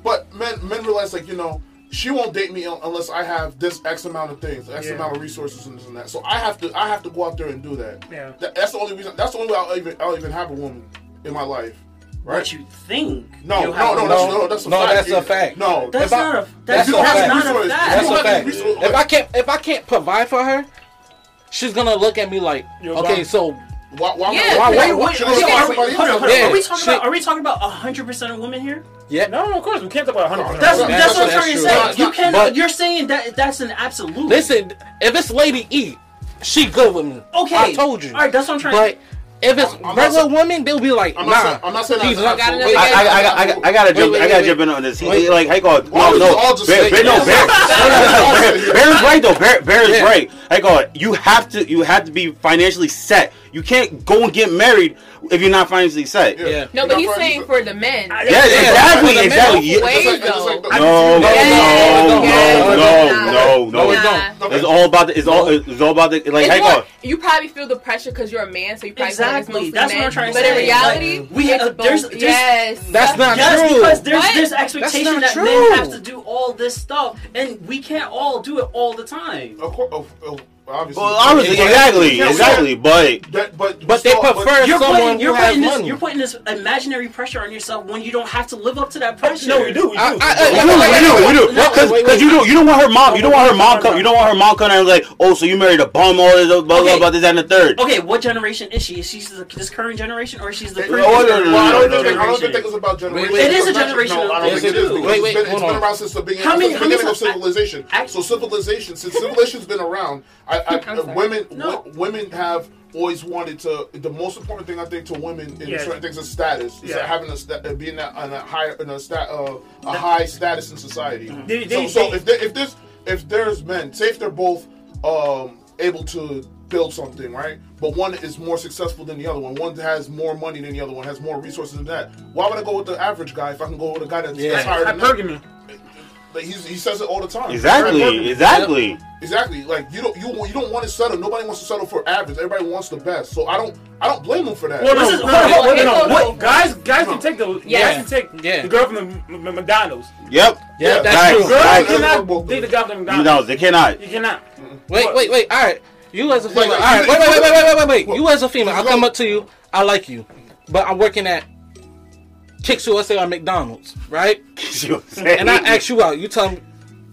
But men men realize like you know she won't date me unless I have this X amount of things, X
Yeah.
amount of resources and this and that. So I have to I have to go out there and do that.
Yeah.
That- that's the only reason. That's the only way I'll even I'll even have a woman in my life. Right?
What you think?
no,
you
no,
have
no, that's, no, that's a
No,
fact.
that's a fact.
No,
That's
If
not a.
that's
That's,
a fact.
not a fact.
That's a fact. If I can't if I can't provide for her, she's gonna look at me like,
You're
okay,
bum.
so
why, why,
Yeah,
why,
wait,
why,
wait,
should
Wait,
I
so
go
are we, hold on, hold on.
Yeah,
Are we talking
shit.
about? Are we talking about hundred percent of women here?
yeah.
No, no, of course we can't talk about 100.
That's,
Yeah,
that's, what I'm
that's
trying to say.
No, it's
you
not-
can.
but-
you're saying that that's an absolute.
Listen, if it's lady E, she good with me.
Okay.
I told you.
All right, that's what I'm trying.
But if it's
I'm- I'm
regular
saying-
women, they'll be like,
I'm
nah.
not saying, I'm not saying
he's
that's
not-
got
absolute.
I, I, I, got- I, got- I gotta jump.
wait,
I gotta
wait,
jump in on this. He,
wait.
like, hey, God,
Why
no, no, Bear, Bear, no, Bear, Bear, Bear is right though. Bear, Bear is
Yeah.
right. Hey, God, you have to, you have to be financially set. You can't go and get married if you're not financially set.
Yeah.
Yeah.
No, but he's saying for the men.
Yeah,
Yeah,
exactly, exactly.
men.
Yeah.
Ways,
like- like the-
No, no, no, no, no, no,
No, it's
Nah.
not.
It's all about the. It's all. It's all about the. Like,
It's
hey,
more- you probably feel the pressure because you're a man, so you probably feel like it's
Exactly.
mostly
That's what. I'm trying to
but
say.
in reality,
Like, we have-
both.
there's- there's-
yes,
That's not
Yes,
true.
because there's
What?
this expectation that men have to do all this stuff, and we can't all do it all the time.
Of course, of, of, obviously.
Well, obviously, exactly, exactly. But
That, but
But they
still-
prefer
You're
someone
putting, you're
who has
putting this,
money.
you're putting this imaginary pressure on yourself when you don't have to live up to that pressure.
No, we do. We do.
I- I-
we do, we do, we do.
No,
Because
wait, wait.
you don't, you don't want her mom. You don't want her mom. Come, you don't want her mom coming and like, oh, so you married a bum, all this, blah blah
Okay.
blah, this and the third.
Okay, what generation is she? Is she this current generation or is she the
Well,
previous
no, no, no,
I don't, even
no,
think, I don't think it's about generation.
wait. It
is a generation.
No, I don't think
it
is. is.
is.
because
Wait,
it's
wait,
been, it's
hold
been around since the beginning,
How many-
since
how many
of
times-
civilization.
Act-
so civilization, since civilization's been around, I, I,
I'm
women
No.
wo- women have always wanted to. The most important thing I think to women in
Yeah.
certain things is status. Is
Yeah.
having a sta- uh, being that on a higher a stat uh, a high status in society.
They-
so
they-
so
they-
if there, if this if there's men, say if they're both um, able to build something, right? But one is more successful than the other one. One has more money than the other one, has more resources than that. Why would I go with the average guy if I can go with a guy that's, yeah. that's higher than that?
Hypergamy.
Like he's, he says it all the time.
Exactly, exactly.
Exactly. Like you don't you you don't want to settle. Nobody wants to settle for average. Everybody wants the best. So I don't I don't blame him for that.
Well, no,
This is-
hold on,
hold on,
hold on,
hold on,
no,
hold
guys, guys can take the
Yeah.
guys can take
Yeah.
the girl from the M- M- McDonald's.
Yep.
Yeah, that's
Right,
true.
Girls
right.
cannot date the guy from the
You
McDonald's.
know, they cannot.
You cannot.
Wait, wait, wait. All right. You as a female.
like,
all right. Wait, wait, wait, wait, wait, wait, wait, wait. You as a female. I'll come up to you. I like you, but I'm working at Kicks USA or McDonald's, right? And I ask you out. You tell me.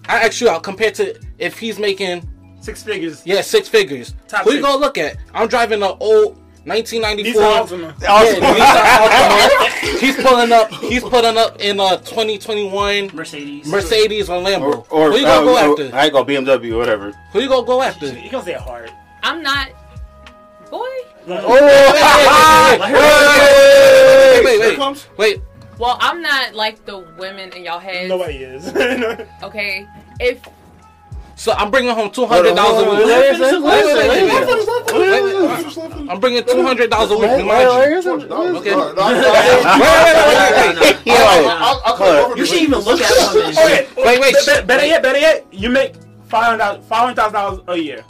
I ask you out compared to if he's making
Six figures.
yeah six figures.
Top
Who you gonna look at? I'm driving an old 1994.
Nissan Altima.
Yeah, Nissan Altima. He's pulling up. He's pulling up in a 2021
Mercedes.
Mercedes or Lambo.
Or, or
Who you gonna go
uh,
after?
I go BMW or whatever.
Who you gonna go after?
You gonna say hard.
I'm not. Boy.
Oh! Wait, wait, wait.
Well, I'm not like the women in y'all heads.
Nobody is.
okay. If
so I'm bringing home two hundred dollars a week. I'm bringing two hundred dollars a week. Okay.
You should even look at something.
Okay.
Wait, wait.
Better yet, better yet, you make five hundred thousand dollars a year,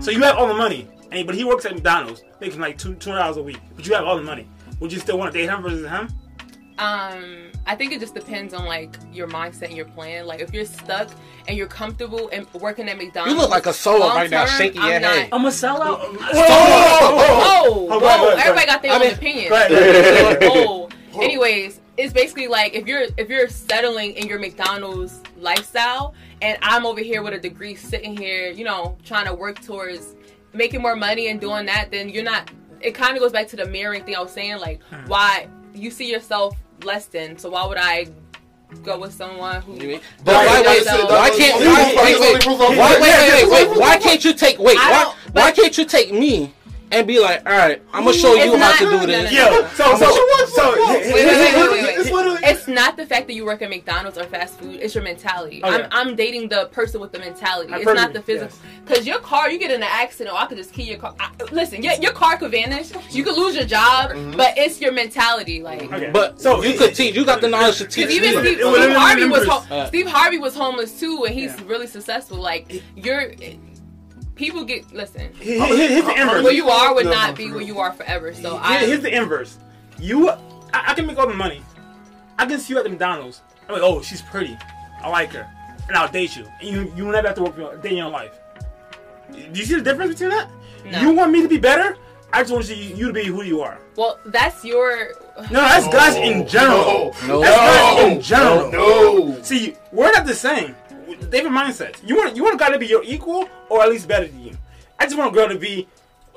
so you have all the money and but he works at McDonald's, making like two two hundred dollars a week. But you have all the money. Would you still want to date him versus him?
um I think it just depends on like your mindset and your plan. Like if you're stuck and you're comfortable and working at McDonald's.
You look like a solo right now,
long-term,
shaking
I'm
your head.
I'm a sellout.
Whoa,
go ahead, go ahead,
everybody got their
I
own
mean,
opinion. Whoa. Anyways, it's basically like if you're if you're settling in your McDonald's lifestyle, and I'm over here with a degree, sitting here, you know, trying to work towards making more money and doing that, then you're not. It kind of goes back to the mirroring thing I was saying, like
Hmm.
why you see yourself less than, so why would I go with someone who?
But why, wait,
So-
why can't why, wait, wait, why, wait, wait, wait, wait, why can't you take wait, why, why can't you take me and be like, all right, I'm gonna show
It's
you how to do this.
no, no.
Yo, so so so.
Wait, wait, wait, wait, wait, wait.
It's
not the fact that you work at McDonald's or fast food. It's your mentality.
Okay.
I'm, I'm dating the person with the mentality.
I've
it's not
of
the
it,
physical. Because your car, you get in an accident, or I could just key your car. I, listen, your, your car could vanish. You could lose your job, but it's your mentality. Like,
Okay.
But
So
you
it-
could teach. You got the knowledge to teach
even. Steve,
it- it-
Steve Harvey was
it-
ho-
Uh,
Steve Harvey was homeless too, and he's
Yeah.
really successful. Like, you're people get listen.
Here- here- here's the inverse.
Where you are would
No,
not
no,
be
no.
where you are forever. So
Here-
I.
here's the inverse. You, I, I can make all the money. I can see you at the McDonald's. I'm like, oh, she's pretty. I like her, and I'll date you. And you, you will never have to work for a day in your life. Do you see the difference between that?
No.
You want me to be better? I just want you, you to be who you are.
Well, that's your.
No, that's guys in general.
No,
That's guys in general.
no.
See, we're not the same. They have mindsets. You want you want a guy to be your equal or at least better than you. I just want a girl to be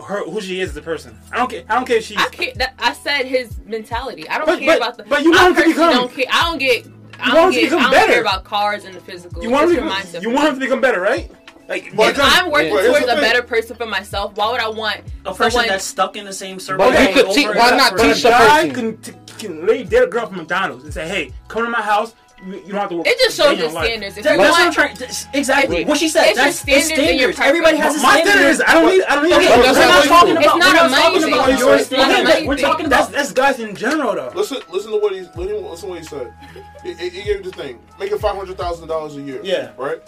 her who she is as a person. I don't care. I don't care if she's.
I care. That, I said his mentality. I don't
But-
care
but-
about the.
but you
I
want him to
personally
become-
Don't care. I don't get. I
want
don't
him to
get.
become
I don't
better.
care about cars and the physical.
you want him to
your
become,
mindset.
you want him to become better, right? Like,
But-
If I'm working
Yeah.
Towards
the
a better person for myself, why would I want
A person
someone?
that's stuck in the same circle.
But you could teach.
over
Why not
over.
But
teach
a
the
guy
person?
can, t- can lay date a girl from McDonald's and say, "Hey, come to my house. You, you don't have to work."
it just shows your standards. If you
that's what I'm trying. Exactly. What she said.
It's
that's
standards
it's
and your
standards. Everybody has a
My
standard.
standard is I don't need. I don't need.
Okay,
a girl.
that's
we're
not
not
true.
talking
It's
about.
not
we're
a
not talking about your
It's not a
standard. We're talking about.
that's guys in general though.
Listen, listen to what he listen to what he said. He, he he gave the thing, making five hundred thousand dollars a year.
Yeah.
Right.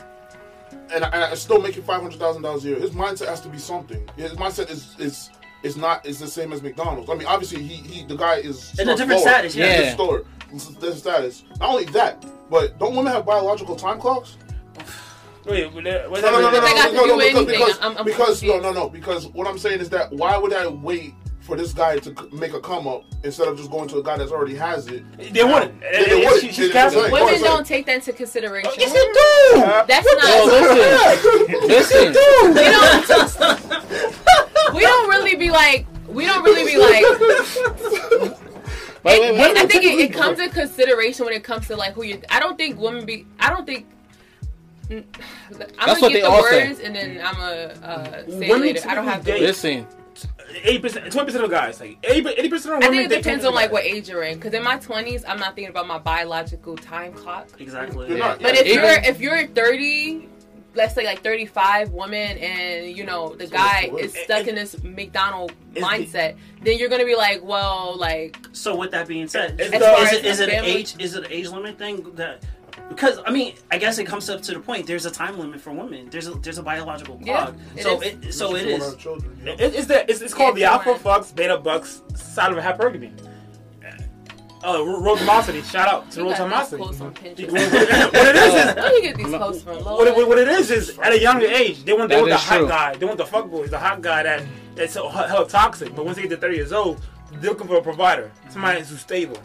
And I, and I still making five hundred thousand dollars a year. His mindset has to be something. His mindset is is is not is the same as McDonald's. I mean, obviously he he the guy is
In a different
lower.
status, yeah.
Yeah.
store, different status. Not only that, but don't women have biological time clocks?
Wait, wait, wait, wait,
No, no, no, no,
What
no,
they got to
no,
do
no,
with
because,
anything?
because,
I'm- I'm
because no,
confused.
no, no, because what I'm saying is that why would I wait for this guy to c- make a come up instead of just going to a guy that's already has it?
They wouldn't.
They- they
She-
wouldn't.
she's
They-
canceled.
they-
women
Like-
don't take that into consideration.
Yes, they do.
That's
Yo,
not.
listen, listen.
we don't. we don't really be like. We don't really be like.
Wait, wait, wait.
I think it, it comes in consideration when it comes to like who you. I don't think women be. I don't think. I'm
That's
gonna get the
all say.
words and then I'm gonna uh, say it
Women
later. I don't have.
typically
The,
Listen.
Eighty percent, twenty percent of guys, like eighty percent of women.
I
women.
think it
they
depends on like what age you're in. Because in my 20s, I'm not thinking about my biological time clock.
Exactly.
You're
But
yeah,
if
Even-
you're if you're 30, let's say like 35 woman and you know the guy is stuck in this McDonald mindset, then you're gonna be like, well, like
So with that being said,
It's
is,
the-
is it, is it an age? Is it an age limit thing that? Because I mean, I guess it comes up to the point. There's a time limit for women. There's a there's a biological
Yeah,
clock.
it
so
is.
it so it
Unless you
is.
wanna children, yeah.
It, it's the it's, it's called
Yeah,
the alpha fucks beta bucks side of a hypergamy. Oh, Ro- Rosamosity! Shout out to
You got these
Rosamosity.
posts on Pinterest.
what it is is
Where do you get these posts from? Lord?
what, it- what it is is at a younger age they want they want the hot
true.
guy, they want the fuck boys, the hot guy that that's so hell toxic. But once they get to thirty years old, they're looking for a provider, somebody who's stable.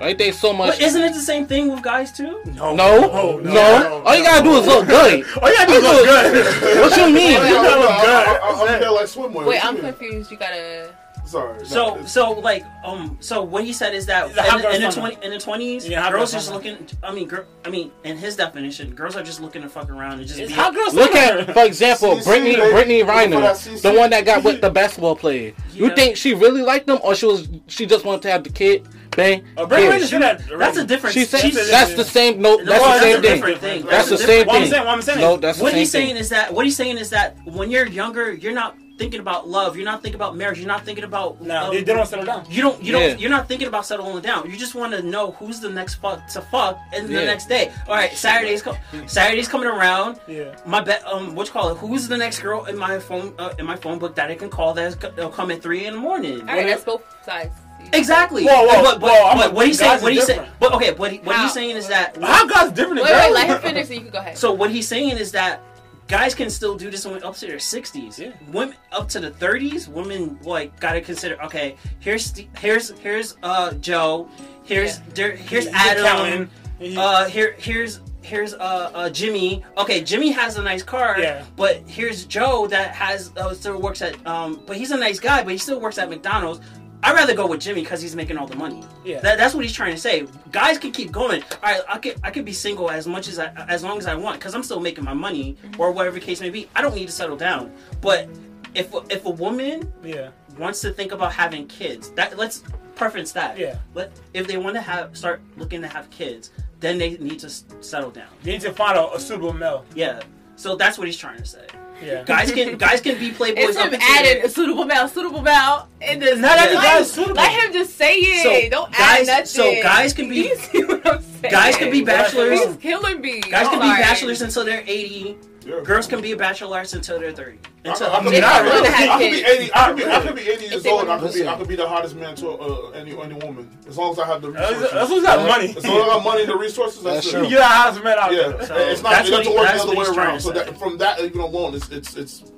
Right there, so much.
But isn't it the same thing with guys too?
No,
No, no, All you gotta do is look good.
All you gotta do is look good.
What you mean?
You gotta look good.
I'm there like swimwear.
Wait,
What
I'm
you mean?
confused. You gotta.
Sorry.
So
no,
so like um so what he said is that in, in the twenty in the twenties,
Yeah,
girls
girl
just
summer.
looking. I mean, girl. I mean, in his definition, girls are just looking to fuck around and just
It's
be.
hot girl
Look at, for example,
CC,
Brittany,
baby.
Brittany
Look
Renner,
that
the one that got with the basketball player. You think she really liked him, or she was she just wanted to have the kid? Bang.
Brittany
kid.
Renner that.
That's a different.
She said
she's-
that's the same. No, that's
No,
the same
a
thing.
thing.
That's the
That's a
same
What I'm
thing.
saying, what I'm saying
No, that's
what he's saying is that what he's saying is that when you're younger, you're not thinking about love. You're not thinking about marriage. You're not thinking about.
No,
um,
they, they don't settle down.
You don't. You
Yeah.
don't. You're not thinking about settling down. You just want to know who's the next fuck to fuck, and the next day. All right, Saturday's co- Saturday's coming around.
Yeah.
My bet. Um, what you call it? Who's the next girl in my phone? Uh, in my phone book that I can call that's co- they'll come at three in the morning.
All right, that's both sides.
Exactly.
Whoa, whoa,
but, but,
whoa,
but what he's saying, what he's saying, but okay, what, he, what
How?
he's saying is that
Hot guy's different
Wait, wait, let him finish so you can go ahead.
So what he's saying is that guys can still do this up to their sixties.
Yeah.
Women up to the thirties, women like gotta consider. Okay, here's here's here's uh Joe, here's
Yeah.
here's
He's
Adam, uh here here's here's uh, uh Jimmy. Okay, Jimmy has a nice car.
Yeah.
But here's Joe that has uh, still works at um, but he's a nice guy, but he still works at McDonald's. I'd rather go with Jimmy because he's making all the money.
Yeah.
That, that's what he's trying to say. Guys can keep going. All right, I could I could be single as much as I as long as I want because I'm still making my money mm-hmm. or whatever the case may be. I don't need to settle down. But if if a woman
Yeah.
wants to think about having kids, that let's preference that.
Yeah.
But if they want to have start looking to have kids, then they need to s- settle down.
You need to find a, a suitable male.
Yeah. So that's what he's trying to say.
Yeah.
Guys can guys can be playboys.
It's him
until
a suitable male, suitable male, and this.
Not every
let,
guy is suitable.
let him just say it.
So,
Don't
guys-
add nothing.
so guys can be-
You see what I'm saying?
guys can be bachelors.
He's killing me.
Guys
I'm
can be bachelors until they're 80.
Yeah.
Girls can be a bachelors until they're 30.
I,
Until,
I, I, could,
If
I,
they wanna
could,
have
I could be eighty. I could be, I could be eighty years old. I could be. I could be the hottest man to uh, any any woman as long as I have the
That's
resources.
that's who's got money.
As long as I got money and the resources, that's,
That's
it.
true.
You're the hottest man out
Yeah,
there.
So
it's not.
that's
It
what
doesn't work the other way around. So
say.
that from that even alone, it's it's it's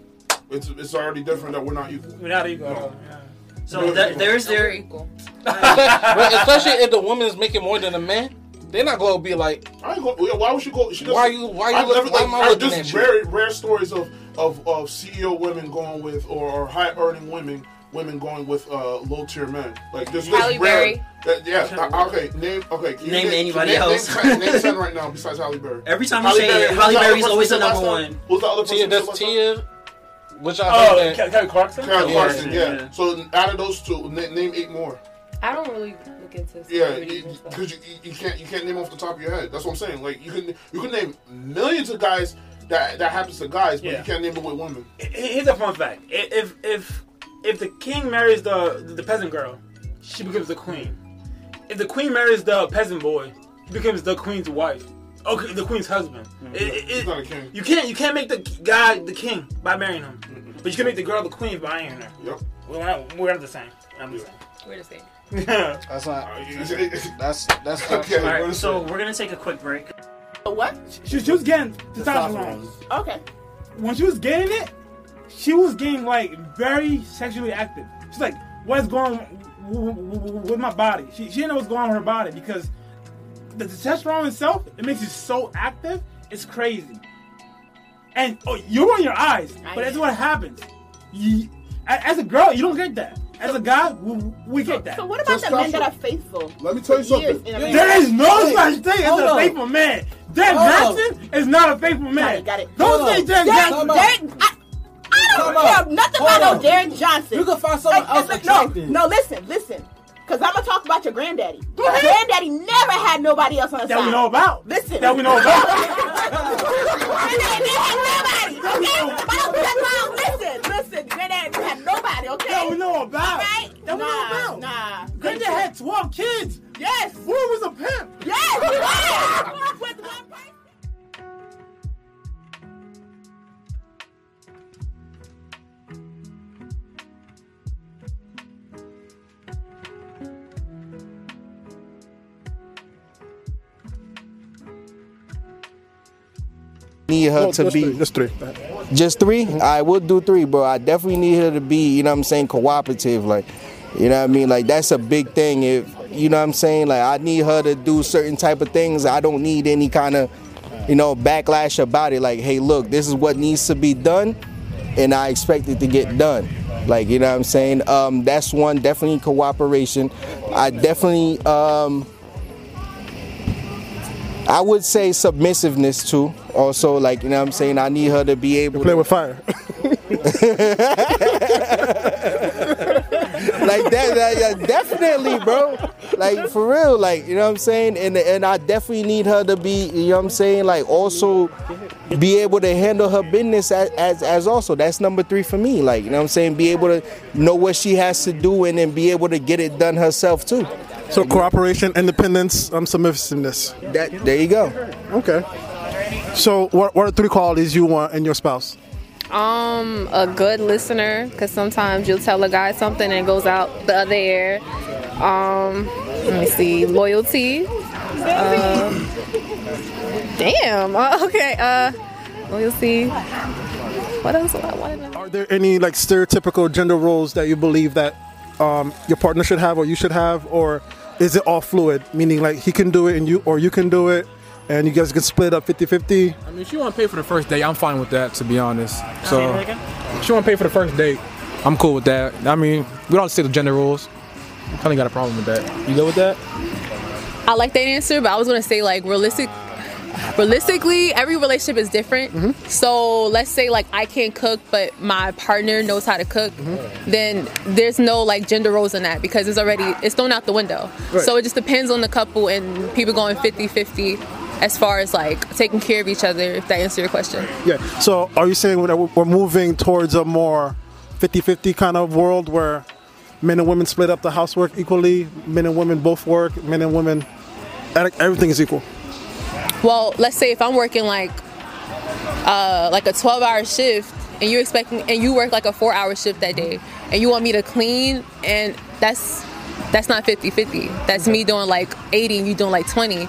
it's, it's already different that we're not equal.
We're not equal. Yeah.
so that, there's their.
equal.
but especially if the woman is making more than the man, they're not gonna be like,
I ain't go, yeah, why would she go? She doesn't-
Why you- why you
I've
look-
never-
why
like,
am I
I-
looking
there's
at you?
rare rare stories of of of CEO women going with or, or high earning women women going with uh, low tier men. Like there's this
Halle
rare.
Berry.
That, yeah. uh, okay. Name. Okay. can you
Name anybody
name,
else.
Name, ten- name right now besides Halle Berry.
Every time you say
Berry,
it,
who's
Halle
the other
Berry's always the number
last time?
one.
Who's the other person?
Tia,
we
that's
last time?
Tia. Which I
Oh,
think that
Ke- Kelly Clarkson.
Karen
Yeah,
Clarkson, yeah.
yeah.
So out of those two, name eight more.
I don't really look into
Yeah,
celebrities and stuff.
because you, you, you can't you can't name off the top of your head. That's what I'm saying. Like you can you can name millions of guys that that happens to guys, but
Yeah.
you can't name it with women.
Here's a fun fact: if if if the king marries the the peasant girl, she becomes the queen. If the queen marries the peasant boy, he becomes the queen's wife. Okay, the queen's husband. Mm-hmm. It- it-
He's
it-
not a king.
you can't you can't make the guy the king by marrying him, but you can make the girl the queen by marrying her.
Yep.
We're not, we're not the same. I'm the
We're the same.
Same.
That's not. That's that's not
Okay.
All right,
what is
so we're gonna take a quick break.
What?
She, she was getting testosterone.
Okay.
When she was getting it, she was getting like very sexually active. She's like, "What's going w- w- w- with my body?" She, she didn't know what's going on with her body because the testosterone itself it makes you so active. It's crazy. And oh, you're on your eyes, but that's what happens. You, as a girl, you don't get that. As a guy, we, we get that.
So what about the men that are faithful?
Let me tell you something.
There is no
Hey,
such thing as a
on.
faithful man. Dan
Hold.
Jackson is not a faithful
Got
man.
it, got it.
Don't
Hold
say
on.
Dan Jackson.
I, I don't care nothing
Hold
about
on.
no Derek Johnson.
You can find someone
Like,
else
like-
attractive.
No, no, listen, listen. Cause I'm gonna talk about your granddaddy. Granddaddy never had nobody else on the side.
That
side.
we know about.
Listen.
That we know about.
Granddaddy didn't have nobody. Okay. But that's why- Listen, listen. Granddaddy didn't nobody. Okay.
That we know about.
All right.
That we
nah,
know about.
Nah.
Granddad had 12 kids.
Yes.
Boy was a pimp.
Yes. he was. With one person.
Need her
No,
to
just
be
three, just three.
Just 3 I will do three, bro. I definitely need her to be, you know what I'm saying, cooperative. Like, you know what I mean? Like that's a big thing. If you know what I'm saying, like I need her to do certain type of things. I don't need any kind of, you know, backlash about it. Like, hey, look, this is what needs to be done, and I expect it to get done. Like, you know what I'm saying? Um, that's one, definitely cooperation. I definitely um I would say submissiveness too. Also, like you know what I'm saying, I need her to be able to
Play with fire.
like that, that- that- definitely, bro. Like for real, like you know what I'm saying, and and I definitely need her to be, you know what I'm saying, like also be able to handle her business as as, as also. That's number three for me. Like you know what I'm saying, be able to know what she has to do and then be able to get it done herself too.
So cooperation, independence, um, submissiveness.
That there you go.
Okay. So what what are three qualities you want in your spouse?
Um, a good listener, because sometimes you'll tell a guy something and it goes out the other ear. Um, let me see, loyalty. Uh, damn. Uh, okay. Uh, loyalty. What else? What I wanted to know?
Are there any like stereotypical gender roles that you believe that um, your partner should have or you should have, or is it all fluid? Meaning like he can do it and you, or you can do it, and you guys can split up 50-50?
I mean, if you want to pay for the first date, I'm fine with that, to be honest. So, if you want to pay for the first date, I'm cool with that. I mean, we don't stick to gender rules. I kind of got a problem with that. You go with that?
I like that answer, but I was gonna say like realistic. Realistically, every relationship is different.
Mm-hmm.
So let's say like I can't cook, but my partner knows how to cook.
Mm-hmm.
Then there's no like gender roles in that because it's already it's thrown out the window.
Right.
So it just depends on the couple and people going 50-50 as far as like taking care of each other. If that answers your question.
Yeah. So are you saying we're moving towards a more 50-50 kind of world where men and women split up the housework equally, men and women both work, men and women, everything is equal?
Well, let's say if I'm working like uh, like a 12 hour shift and you expecting and you work like a four hour shift that day and you want me to clean and that's that's not 50-50 that's me doing like 80 and you doing like 20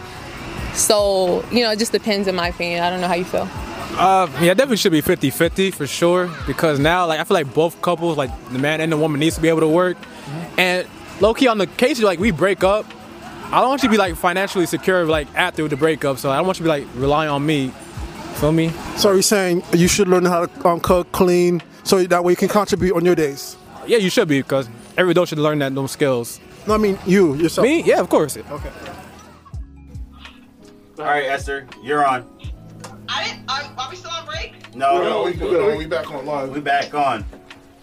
so you know it just depends in my opinion. I don't know how you feel.
Uh, yeah, definitely should be 50-50 for sure. Because now, like, I feel like both couples, like the man and the woman, needs to be able to work. And low key, on the case like we break up, I don't want you to be like financially secure like after the breakup. So I don't want you to be like relying on me. Feel me?
So are you saying you should learn how to um, cook, clean, so that way you can contribute on your days?
Yeah, you should be because every adult should learn that those skills.
No, I mean you yourself.
Me? Yeah, of course.
Okay.
All right, Esther, you're on.
I didn't. Are, are we still on break?
No,
No, we good. We back on live.
We back on.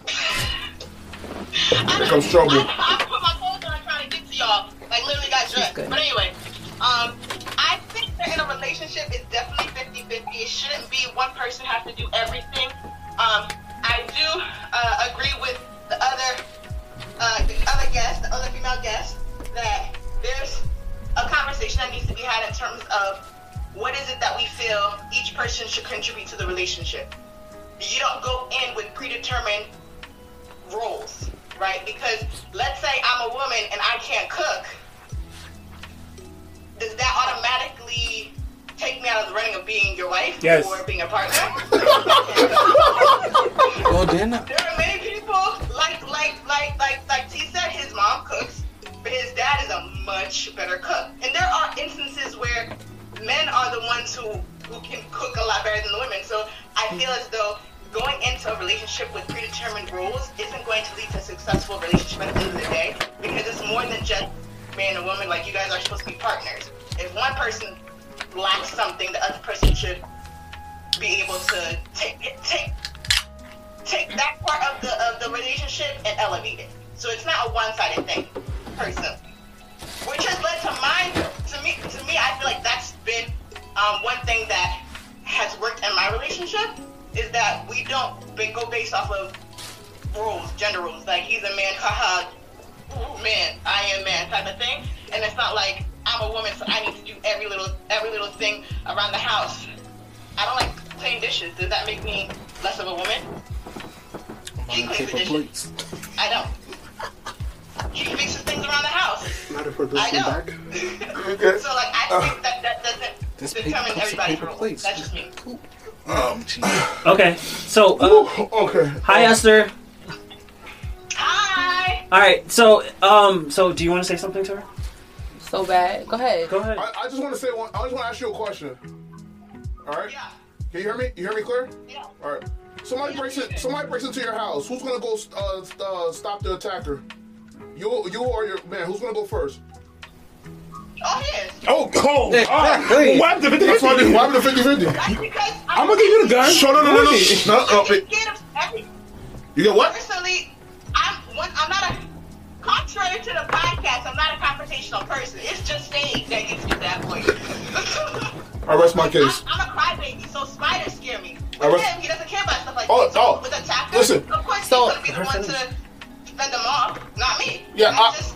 Here comes trouble.
I, I put my phone down trying to get to y'all. Like literally got dressed. But anyway, um, I think that in a relationship it's definitely 50-50. It shouldn't be one person has to do everything. Um, I do uh, agree with the other uh, the other guest, the other female guest, that there's a conversation that needs to be had in terms of what is it that we feel each person should contribute to the relationship. You don't go in with predetermined roles, right? Because let's say I'm a woman and I can't cook, does that automatically take me out of the running of being your wife
Yes.
or being a partner?
Well, then, uh,
There are many people like like like like like T said, his mom cooks, but his dad is a much better cook. And there are instances where men are the ones who who can cook a lot better than the women. So I feel as though going into a relationship with predetermined roles isn't going to lead to a successful relationship at the end of the day because it's more than just man and woman. Like you guys are supposed to be partners. One person lacks something, the other person should be able to take take take that part of the of the relationship and elevate it. So it's not a one sided thing. person, which has led to mine. To me, to me, I feel like that's been um, one thing that has worked in my relationship is that we don't go based off of rules, gender rules. Like he's a man, haha, man, I am man type of thing. And it's not like I'm a woman, so I need to do every little every little thing around the house. I don't like cleaning dishes. Does that make me less of a woman? He cleans the dishes. I don't. He fixes things around the house.
Not if we're
I don't.
back.
so like I think that that doesn't
This
determine
paper cups are
everybody's
paper
rules.
plates.
That's just me.
Um,
Okay, so uh,
okay.
Hi, Esther.
Hi.
All right, so um, so do you want to say something to her?
So bad. Go ahead.
Go ahead.
I, I just want to say one. I just want to ask you a question. All right.
Yeah.
Can you hear me? You hear me clear?
Yeah.
All right. Somebody breaks in. Somebody breaks into your house. Who's gonna go uh, uh, stop the attacker? You, you or your man? Who's gonna go first?
Oh yes.
Oh, cold.
Exactly.
What happened to 50
That's why they- what happened to 50
That's because
I'm gonna give you the gun.
Shut up, no, no, no, no, no,
I'm
it-
scared of.
You get what?
Personally, I'm one. I'm not a. Contrary to the podcast, I'm not a confrontational person. It's just stage that gets me to that point.
I rest my case.
I'm a crybaby, so spiders scare me.
I
With
rest-
him, he doesn't care about stuff like
Oh,
that. So
oh,
with attackers,
listen.
of course
So-
he's gonna be the one to fend them off, not me.
Yeah, I,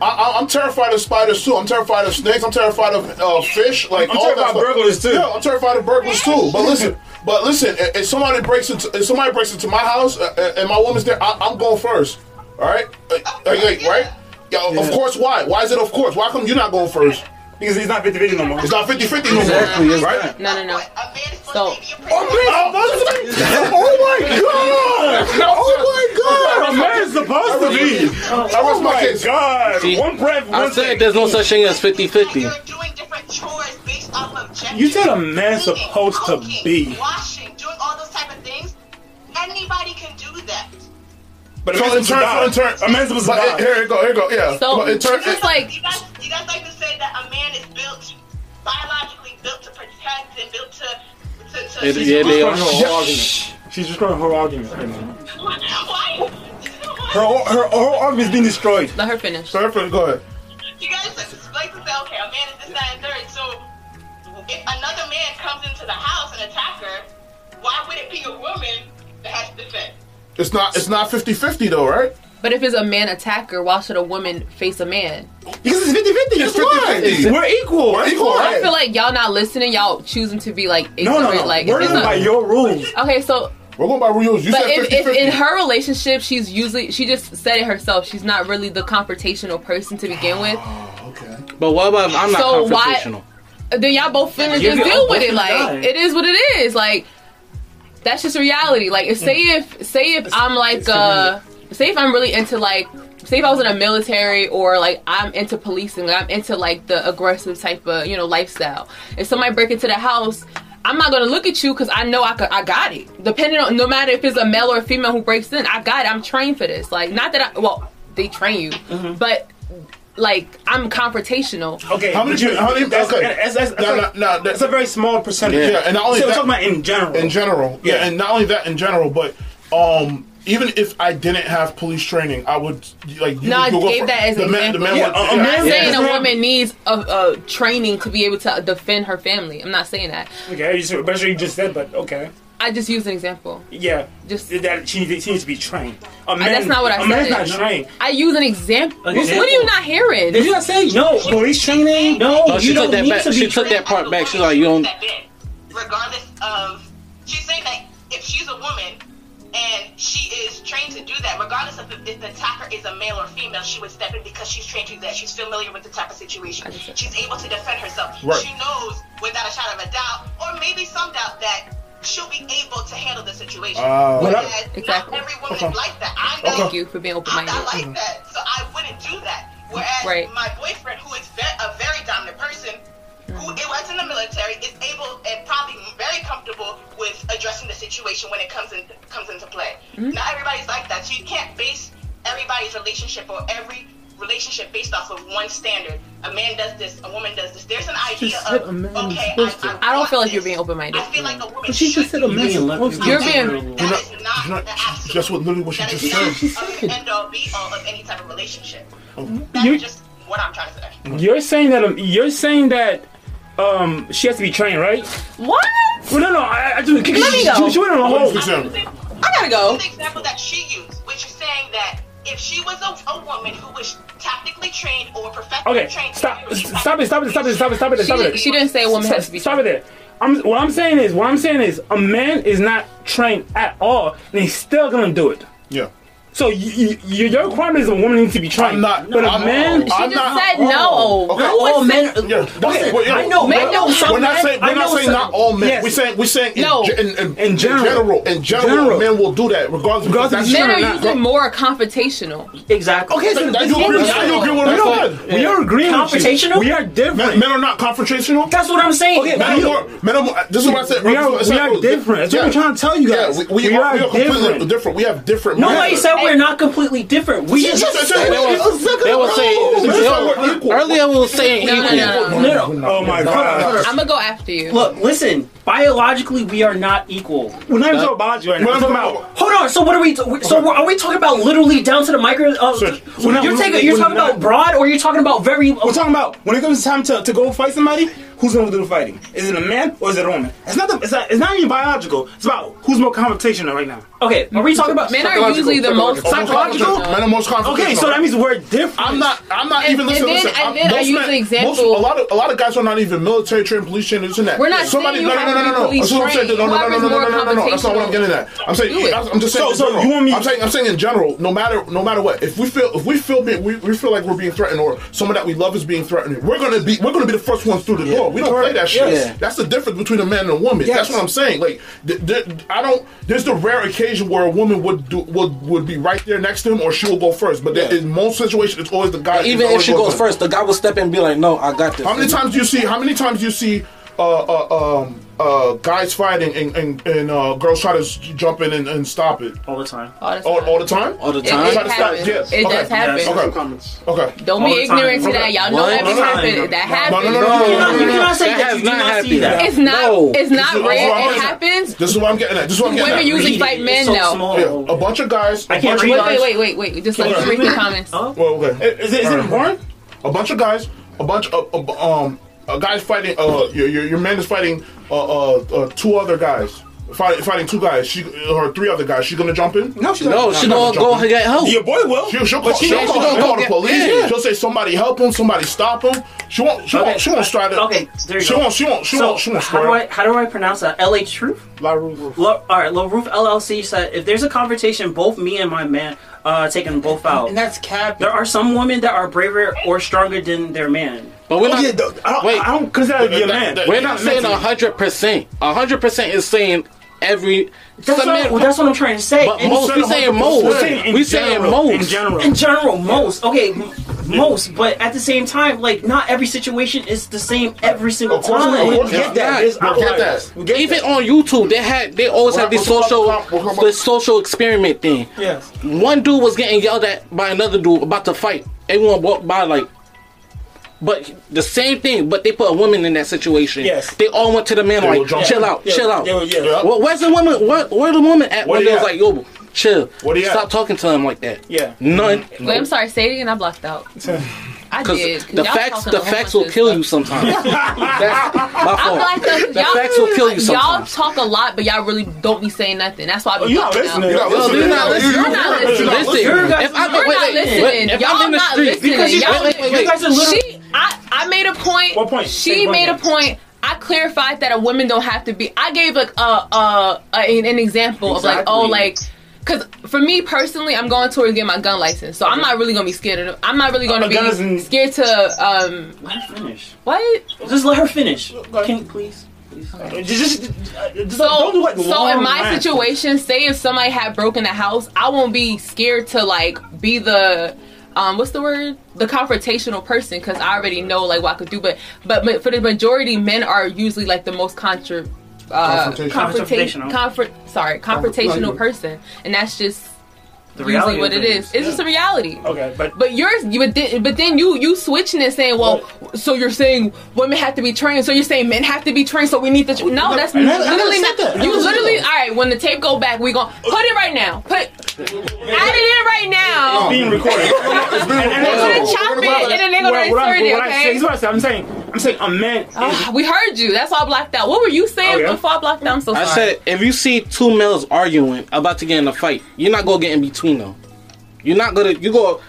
I, I, I'm terrified of spiders too. I'm terrified of snakes. I'm terrified of uh, fish. Like
I'm
all
terrified
that
of
stuff.
burglars, too.
Yeah, I'm terrified of burglars too. But listen, but listen. If, if somebody breaks into, if somebody breaks into my house uh, uh, and my woman's there, I, I'm going first. All right, like, oh, like, like, right? Yeah, of course. Why? Why is it of course? Why come you're not going first?
Because he's not 50 50 no more.
It's not 50 50 no more.
Exactly, it's
right?
No, no, no. So,
Oh my god! Oh my god!
A man's supposed to be.
I rest
Oh
my
my god.
See,
One breath,
I
one
said there's no such thing as 50 50.
You're doing different chores based off of gender.
You said a man's
Cleaning,
supposed to be.
washing,
But
So
man's
in
supposed to
turn, in turn,
A man's supposed to
but
die.
Here you go, here you go, yeah.
So,
But in turn,
it's like
You guys, you guys like to say that a man is built, biologically built to protect and built to. to, to
It- yeah, they are.
Her whole argument. She's destroying her argument right.
Why?
Her, her, her whole argument's being destroyed.
let her finish.
Sorry for go ahead.
You guys like to say, okay, a man is this, that, and third. So if another man comes into the house and attack her, why would it be a woman that has to defend?
It's not it's not 50-50 though, right?
But if it's a man attacker, why should a woman face a man?
Because it's 50 50.
It's 50-50.
We're equal.
We're equal,
why.
I feel like y'all not listening. Y'all choosing to be like
No,
ignorant.
no, no.
Like
We're
if it's
living by
a,
your rules.
okay, so
We're going by rules. You
but
said
if,
50
if in her relationship she's usually she just said it herself. She's not really the confrontational person to begin with.
Oh, okay.
But what about I'm not
So why-
confrontational?
Then y'all both finna
You're
just deal with it. Like it is what it is. Like that's just reality. Like if, say if say if I'm like uh say if I'm really into like say if I was in a military or like I'm into policing, like I'm into like the aggressive type of you know lifestyle. If somebody break into the house. I'm not gonna look at you because I know I could, I got it. Depending on no matter if it's a male or a female who breaks in, I got it. I'm trained for this. Like not that I well they train you,
Mm-hmm.
but like I'm confrontational.
Okay,
How many-
but you-
how many-
that's,
okay.
that's, that's, that's,
No,
like-
no, no,
that's a very small percentage.
Yeah, and not only
so we're talking about in general.
in general. Yeah. and not only that in general, but um even if I didn't have police training, I would like you
No, I
would go
gave
for-
that as
the
an
man, the
example.
man
Yeah,
would,
a- a man-
I'm saying
Yeah.
a woman needs a, a training to be able to defend her family. I'm not saying that.
Okay, you just, but you just said, but okay.
I just used an example.
Yeah,
Just
that she needs, she needs to be trained. A man,
that's not what I
a man's
said.
not trained.
I use an example.
An
What, what are you not hearing?
Did you not say no?
Police training?
No,
No, she
you
took
don't
that
need
back.
to be
She took that part back. She's like, you don't.
Step regardless of. She's saying that if she's a woman and she is trained to do that, regardless of if, if the attacker is a male or female, she would step in because she's trained to do that. She's familiar with the type of situation. She's able to defend herself.
Right.
She knows without a shadow of a doubt, or maybe some doubt, that she'll be able to handle the situation. Whereas
Exactly.
not every woman
Okay.
is like that. I know
Thank you for being
I'm
open-minded.
not like that, so I wouldn't do that. Whereas
Right.
my boyfriend, who is ve- a very dominant person, who it was in the military, is able and probably very comfortable with addressing the situation when it comes in comes into play.
Mm-hmm.
Not everybody's like that, so you can't base everybody's relationship or every relationship based off of one standard. A man does this, a woman does this. There's an idea
just
of
a man
okay,
supposed
I,
to.
I,
I don't feel like
want
you're being open-minded.
I feel like a woman
But she
should
just said a
do
man
this.
supposed to.
You're
That
being-
is
You're
not
not-
the absolute.
That's what literally what she just
is
said.
not the end all be all of any type of relationship. That's just what I'm trying to say.
You're saying that um, you're saying that um she has to be trained, right?
What?
Well, no, no. I, I just
Let me go.
She, she went on a whole.
I gotta go.
The example that she used, which is saying that if she was a, a woman who was tactically trained or professionally
Okay,
trained,
stop, stop it, stop it, stop it, stop it, stop it,
She
stop it.
didn't- she didn't say a woman
Stop-
has to be
Stop it there. I'm, what I'm saying is, what I'm saying is, a man is not trained at all, and he's still gonna do it.
Yeah.
So you, you, your requirement is a woman needs to be trained.
I'm not-
but a
I'm-
man.
She I'm just not-
said no.
Okay.
Not all men.
Yeah, that's
Listen,
it. Well, yeah.
I know.
Men
I know
don't-
some
We're not
men-
saying we're not saying
some-
not all men.
Yes.
We're saying we're saying in,
No.
ge- in, in,
In general.
in general,
General.
men will do that regardless.
regardless of
men are
Sure,
usually
not-
more confrontational.
Exactly.
Okay, so
Now you agree, now you agree with
we,
what I
don't,
said.
we are agreeing. with you.
Confrontational?
We are different.
Men, men are not confrontational.
That's what I'm saying.
Okay,
Men are more. Men are more. This is what I said.
We are-
This
we are different. That's what I'm trying to tell you guys.
Yeah, we, we,
We
are,
are
we are completely
different.
different. We have different.
Nobody said we're not completely different. We just
Yes, yes,
They
yes,
was,
yes,
they was saying, they
yes,
was-
equal.
earlier we were saying
No, no,
equal.
no, no.
no, no.
Oh my god.
I'm gonna go after you.
Look, listen. Biologically, we are not equal.
We're not even talking about you right now.
We're
We're talking
talking
about.
Hold on. So what are we? So we're, we talking about literally down to the micro? Uh,
Sir,
we're not-
you're
we're-
taking. You're talking
not-
about broad, or you're talking about very.
We're talking about when it comes time to, to go fight somebody, who's gonna do the fighting? Is it a man or is it a woman? It's not. The, it's not. It's not even biological. It's about who's more confrontational right now.
Okay, are we talking about?
Men are usually the most
Psychological. Uh, men are most confrontational.
Okay, so that means we're different.
I'm not. I'm not
And-
even
and
listening.
then-
listen,
and then I use
men-
the example-
Most, a lot of a lot of guys are not even military trained, police trained, this and that.
We're not
Somebody,
saying you
no, no,
have
no,
to
no,
be
no. That's what I'm saying. No, no, no, no, no, no, no, no, no, no. That's not what I'm getting at. I'm saying. I'm, I'm just saying.
So- so you want me-
I'm saying. I'm saying in general. No matter, no matter what. If we feel, if we feel, we, we feel like we're being threatened, or someone that we love is being threatened, we're gonna be, we're gonna be the first ones through the door. We don't play that shit.
Yes.
That's the difference between a man and a woman.
Yes.
That's what I'm saying. Like, th- th- I don't. There's the rare occasion where a woman would do would would be right there next to him, or she will go first. But there-
Yeah.
in most situations, it's always the guy.
Even if she
goes
goes first, the guy will step in and be like, "No, I got this."
How many times do you see? How many times do you see? Uh, uh, um, uh, guys fighting and, and, and uh, girls try to jump in and, and stop it
All the time.
All the time.
all the time.
All the
It,
time.
it
Try to stop-
happens.
yes.
It
Okay.
does happen.
Yes.
Okay.
Comments.
Okay.
Don't
All
be ignorant
time.
to that. Y'all know that be
All the time.
happen. That
No,
happens.
no, no, no, no,
You
no,
cannot,
no,
you
no,
cannot say
That
that.
has
You do
not
not see
happened.
that.
It's not.
No.
It's not
This
rare.
is-
It happens.
This is what I'm getting at. This is what I'm getting
Women
at.
usually fight men
It's so
now.
Yeah, a bunch of guys.
I
a
can't read
Wait, wait, wait, wait, wait. Just let
Okay.
me read the comments.
Oh,
Well, okay.
Is it important?
a bunch of guys, a bunch of um, a guys fighting. Uh, your, your your man is fighting uh, uh, uh two other guys. Fighting, fighting two guys. She or three other guys. She gonna jump in?
No, she's
No,
not.
she
not
gonna go and get help.
Your boy will.
She'll, she'll call,
she-
she'll
she
call, she'll call the
get-
police.
yeah.
She'll say somebody help him, somebody stop him. She won't. She
Okay.
won't. She won't try to.
Okay, there you
she
go.
won't. She won't. She
so
won't. She won't
how do. I how do I pronounce that? L.A. Truth.
La Roof.
Lo, all right, Low Roof LLC said if there's a confrontation, both me and my man uh, taking them both out.
And that's cap.
There are some women that are braver or stronger than their man.
But we're
Oh,
not.
yeah, though, I don't,
Wait.
I don't consider that to be a
That-
man.
that-
We're not saying a hundred percent. A hundred percent is saying every.
That's,
some
what, well, that's what I'm trying to say.
But
And-
most we saying most.
We're saying
saying most.
In general.
in general, most okay, m- most, but at the same time, like not every situation is the same every single
course,
time.
of course
We
not.
get that. There's
We get
outliers.
that.
We get
Even
that.
on YouTube, they had they always
We're
had this social
about- about-
this social experiment thing.
Yes.
One dude was getting yelled at by another dude about to fight. Everyone walked by like. But the same thing, but they put a woman in that situation.
Yes.
They all went to the man
They
like, chill out,
Yeah,
chill out.
yeah, yeah.
Yeah.
Well, where's the woman? Where, where the woman at
Where
when
they
they was like, yo, chill.
Where they at?
Stop talking to him like that.
Yeah.
None. Mm-hmm.
Wait, I'm sorry. Say it again. I blocked out. I
Because the facts, the facts will kill
stuff.
you sometimes. That's my
I
fault.
blacked out 'cause
The
y'all,
facts will kill you
y'all talk a lot, but y'all really don't be saying nothing. That's why I be
Oh, you not
blocking
listening.
out.
You're not
Yo,
listening.
you're not listening.
You're not listening.
Listen,
You're guys-
if I'm
You're
wait,
not
wait, wait,
listening. Y'all
I'm in the
not listening.
because you,
guys are literally.
She, I, I made a point.
What point?
She
Say
made a
point.
point. I clarified that a woman don't have to be. I gave like a, a, a an, an example of like, oh, like. Cause for me personally, I'm going towards getting my gun license, so I'm not really gonna be scared of. I'm not really gonna
A
be scared to. Um,
Let her finish.
what?
Just let her finish. Can you please?
Just, just, uh, just
So,
don't do like
so in my
rants.
situation, say if somebody had broken the house, I won't be scared to like be the um what's the word the confrontational person because I already know like what I could do. But but for the majority, men are usually like the most contra. Uh,
Confrontational.
confrontation,
Confrontational.
confront, sorry, confrontational person, and that's just
The reality
usually what
of
it
things,
is. It's just a reality.
Okay, but
But yours, you but then, but then you you switching and saying, well, so you're saying women have to be trained, so you're saying men have to be trained, so we need to. Tra- no, that's
I I
literally
said
not.
that.
You
never
literally, all
that.
right. When the tape go back, we gon' put it right now. Put add it in right now.
It's being recorded.
And then they're gonna chop it, and then they're gonna
What- what I-
insert it.
what I say-
Okay.
Here's what I'm saying, I'm saying a man.
Ah, we heard you. That's why I blocked out. What were you saying
Oh, yeah?
before I blocked out? I'm so
I said if you see two males arguing about to get in a fight, you're not gonna get in between them. You're not gonna you go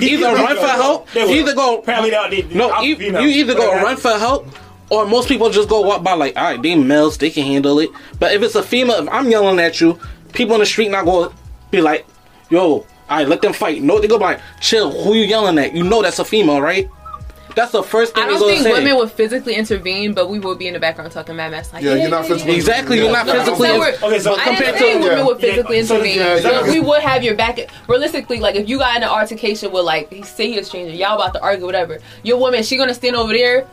either run for help,
They
either go
Apparently, they- they-
no, you,
you
either go run for help. Or most people just go walk by like, all right, they males, they can handle it. But if it's a female, if I'm yelling at you, people in the street not going to be like, yo, all right, let them fight. No, they go by, chill. Who you yelling at? You know that's a female, right? That's the first thing
I don't think
say.
women would physically intervene, but we would be in the background talking mad mess. Like,
Yeah, you're not physically- Exactly, you're not
No,
physically-
so we're-
Okay, so
I
compared
didn't say
to-
women
yeah.
would physically
Yeah,
intervene.
yeah,
So
yeah.
we would have your back. Realistically, like if you got in an altercation with like, say he a stranger, y'all about to argue, whatever. Your woman, she gonna stand over there.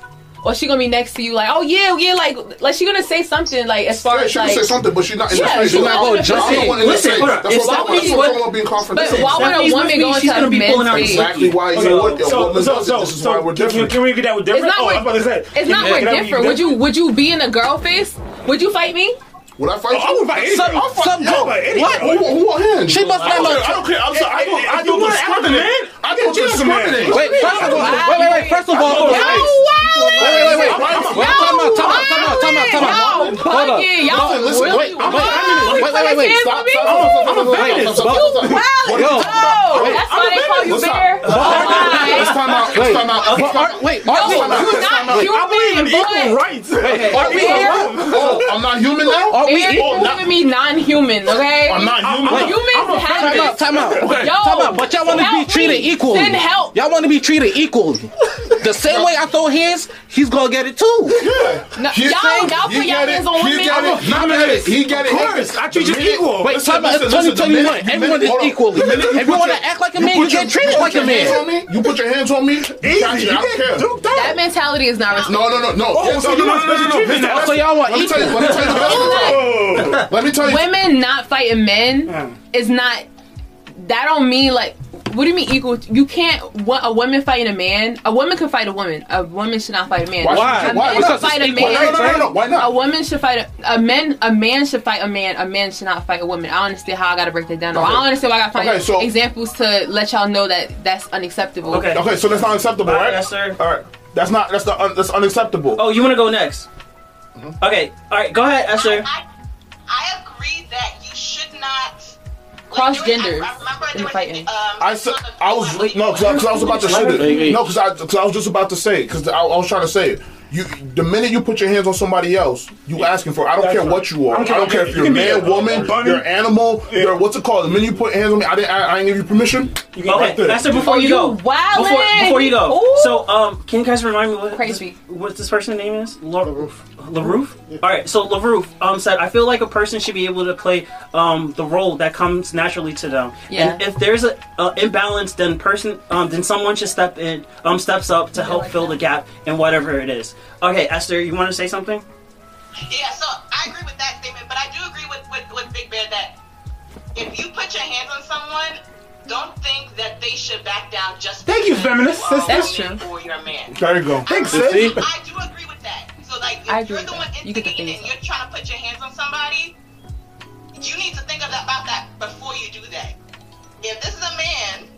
Or she gonna be next to you, like, oh yeah, yeah, like, like she gonna say something, like as far
Yeah,
as
she
like,
can say something, but she's not in
Yeah,
the face.
she's not gonna
I
jump in.
the
Listen,
face.
hold on.
That's what I'm
not
that's
what-
what I'm being confrontational.
But why would a woman go into a men's face?
Exactly why you
Okay,
know what?
so, so, so,
This is why we're
can-
different.
Can we get that with
It's
different? oh, I was about to say.
it's
Can
not
we
we're
get that with
different. Would you would you be in a girl face? Would you fight me?
Would I fight
Oh, I would fight any
Some-
girl. I'll fight-
some-
I'll fight any
what?
girl.
Who, who want hands?
She must
I
have
don't
a-
care. I don't care. I'm sorry. I don't. I don't
wanna act like a
discriminate. I don't
you
discriminate.
discriminate.
Wait, first of all, wait, wait, wait. First of all, hold on. Wait, wait, wait, wait. Wait, time out, time out, time out, time out, time out.
Y'all
Hold up.
bugging. Y'all
Listen, listen,
really
wait, wait,
wild.
wait, wait, wait, wait.
You
Stop,
can't
stop,
You
stop,
wild.
stop.
Yo,
Yo.
that's why they call you
What's up?
bear.
Let's time out. Let's
Wait,
time out.
are-
Let's time out.
wait,
No,
are we-
you're not
wait,
I believe in
human,
equal
but
rights.
Are we?
Bear.
Oh, I'm not human now.
Are we
Bear,
Oh,
you
now-
giving me non-human, okay?
I'm not human.
I'm humans have
Time out, time out. Okay,
Yo,
time out. But y'all want to be treated
me.
equally.
Send help.
Y'all want to be treated equally. The same way I throw hands, he's gonna get it too.
No, y'all, y'all
he
put y'all hands on
He
women.
get it. He get it. He get it.
Of course, I treat you equal.
Wait,
Listen,
time out. It's
listen, listen, the
2021.
minute-
Everyone is
hold on.
equal. If you want to act like a man, you get treated like a
your hands
man.
on me. You put your hands on me.
Easy.
Gotcha,
You
I don't
can't
care.
do
That
that.
mentality is not respected.
No, no, no, no.
Oh,
Yes,
so
no,
you
no,
want
no, no,
special
no.
treatment now?
So y'all want
Let me tell you.
equal.
Let me tell you the best part. Let me tell you.
Women not fighting men uh. is not. That don't mean like. What do you mean equal? You can't. What a woman fighting a man. A woman can fight a woman. A woman should not fight a man.
Why?
Why?
A
Why?
man should fight a man.
rights, No, no, no, no. Why not?
A woman should fight a, a man. A man should fight a man. A man should not fight a woman. I don't understand how I gotta break that down. Or I don't understand why I gotta find
Okay, so-
examples to let y'all know that that's unacceptable.
Okay.
Okay, so that's not acceptable,
right,
right?
yes, sir.
All right. That's not. That's the. Un, that's unacceptable.
Oh, you want to go next? Okay. All right. Go ahead, Esther.
I, I agree that you should not
cross genders.
I, I remember
in
there was,
fighting.
Um,
I said I was no, because I, was about to say it. No, because I, 'cause I was just about to say it because I, I was trying to say it. You, the minute you put your hands on somebody else, you asking for. it. I don't
That's
care
right.
what you are.
I
I
don't
don't,
care
care if
you
you're a man,
a-
woman,
a bunny.
you're an animal. You're what's it called? The minute you put hands on me, I didn't. I, I didn't give you permission.
You get
Okay,
right there.
Esther. Before
Oh,
you
you
go,
wildin'.
before before you go.
Ooh.
So, um, can you guys remind me what
Crazy.
This, what this person's name is? La- LaRoof? All right, so LaRoof um, said, I feel like a person should be able to play um, the role that comes naturally to them.
Yeah.
And if there's a, a imbalance, then person, um, then someone should step in, um, steps up to help fill the gap in whatever it is. Okay, Esther, you want to say something?
Yeah, so I agree with that statement, but I do agree with, with, with Big Bear that if you put your hands on someone, don't think that they should back down just
Thank you, feminist
because
sister.
That's
you're a
true.
woman or you're a man.
There you go.
Thanks,
You
sis.
see?
I do agree with that. So like, if
I agree
you're the one
You get the
instigating and you're trying to put your hands on somebody, you need to think about that before you do that. If this is a man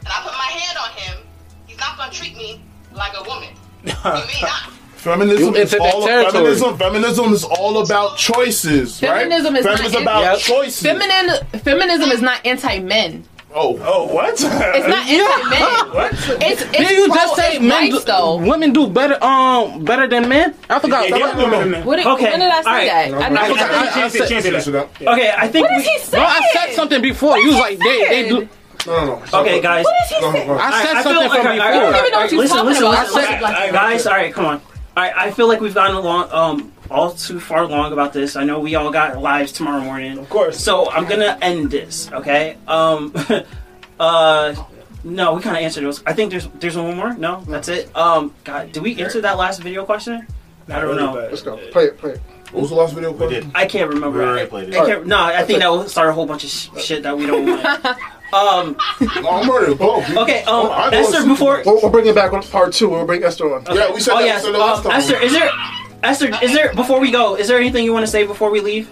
and I put my hand on him, he's not gonna treat me like a woman. He may not.
Feminism
You
is all
territory.
feminism. Feminism is all about choices, right?
Feminism is
Feminism
not
about
anti-
choices.
Feminine, feminism is not anti-men.
oh,
Oh, what?
It's not anti-men.
What?
It's, it's
Did you
pro-
just say
it's
men
rights,
do,
though.
women do better um better than men? I forgot.
Yeah, yeah,
I,
women, men.
What
Okay,
When did I say
alright.
that?
No,
I,
no,
I,
I.
I,
I- I
Chance it,
said-
chance it,
Answer that.
Okay, I think
what is
we.
he saying?
No, I said something before. You was like, they they do.
No, no, no.
Okay, guys.
What is he
No, no,
saying?
no.
I said
I feel
something
like-
from
alright,
before.
I don't even know what
alright,
you're
listen,
talking
listen,
about.
listen,
I said-
listen. guys. All right, come on. All right, I feel like we've gone along um all too far along about this. I know we all got lives tomorrow morning.
Of course.
So I'm gonna end this. Okay. Um. uh. No, we kind of answered those. I think there's there's one more. No, that's it. Um. God, did we answer that last video question? I don't know.
Let's go. Play it. Play it.
What was the last video question?
I can't remember.
We already played it.
I can't- no, I think that will start a whole bunch of sh- shit that we don't want. Um,
I'm ready to go.
Okay, um,
I
Esther, before.
We'll, we'll bring it back on part two. We'll bring Esther on.
Yeah, we said
oh
that.
yes,
we said last
um,
time.
Esther, is there, Esther, is there before we go? Is there anything you want to say before we leave?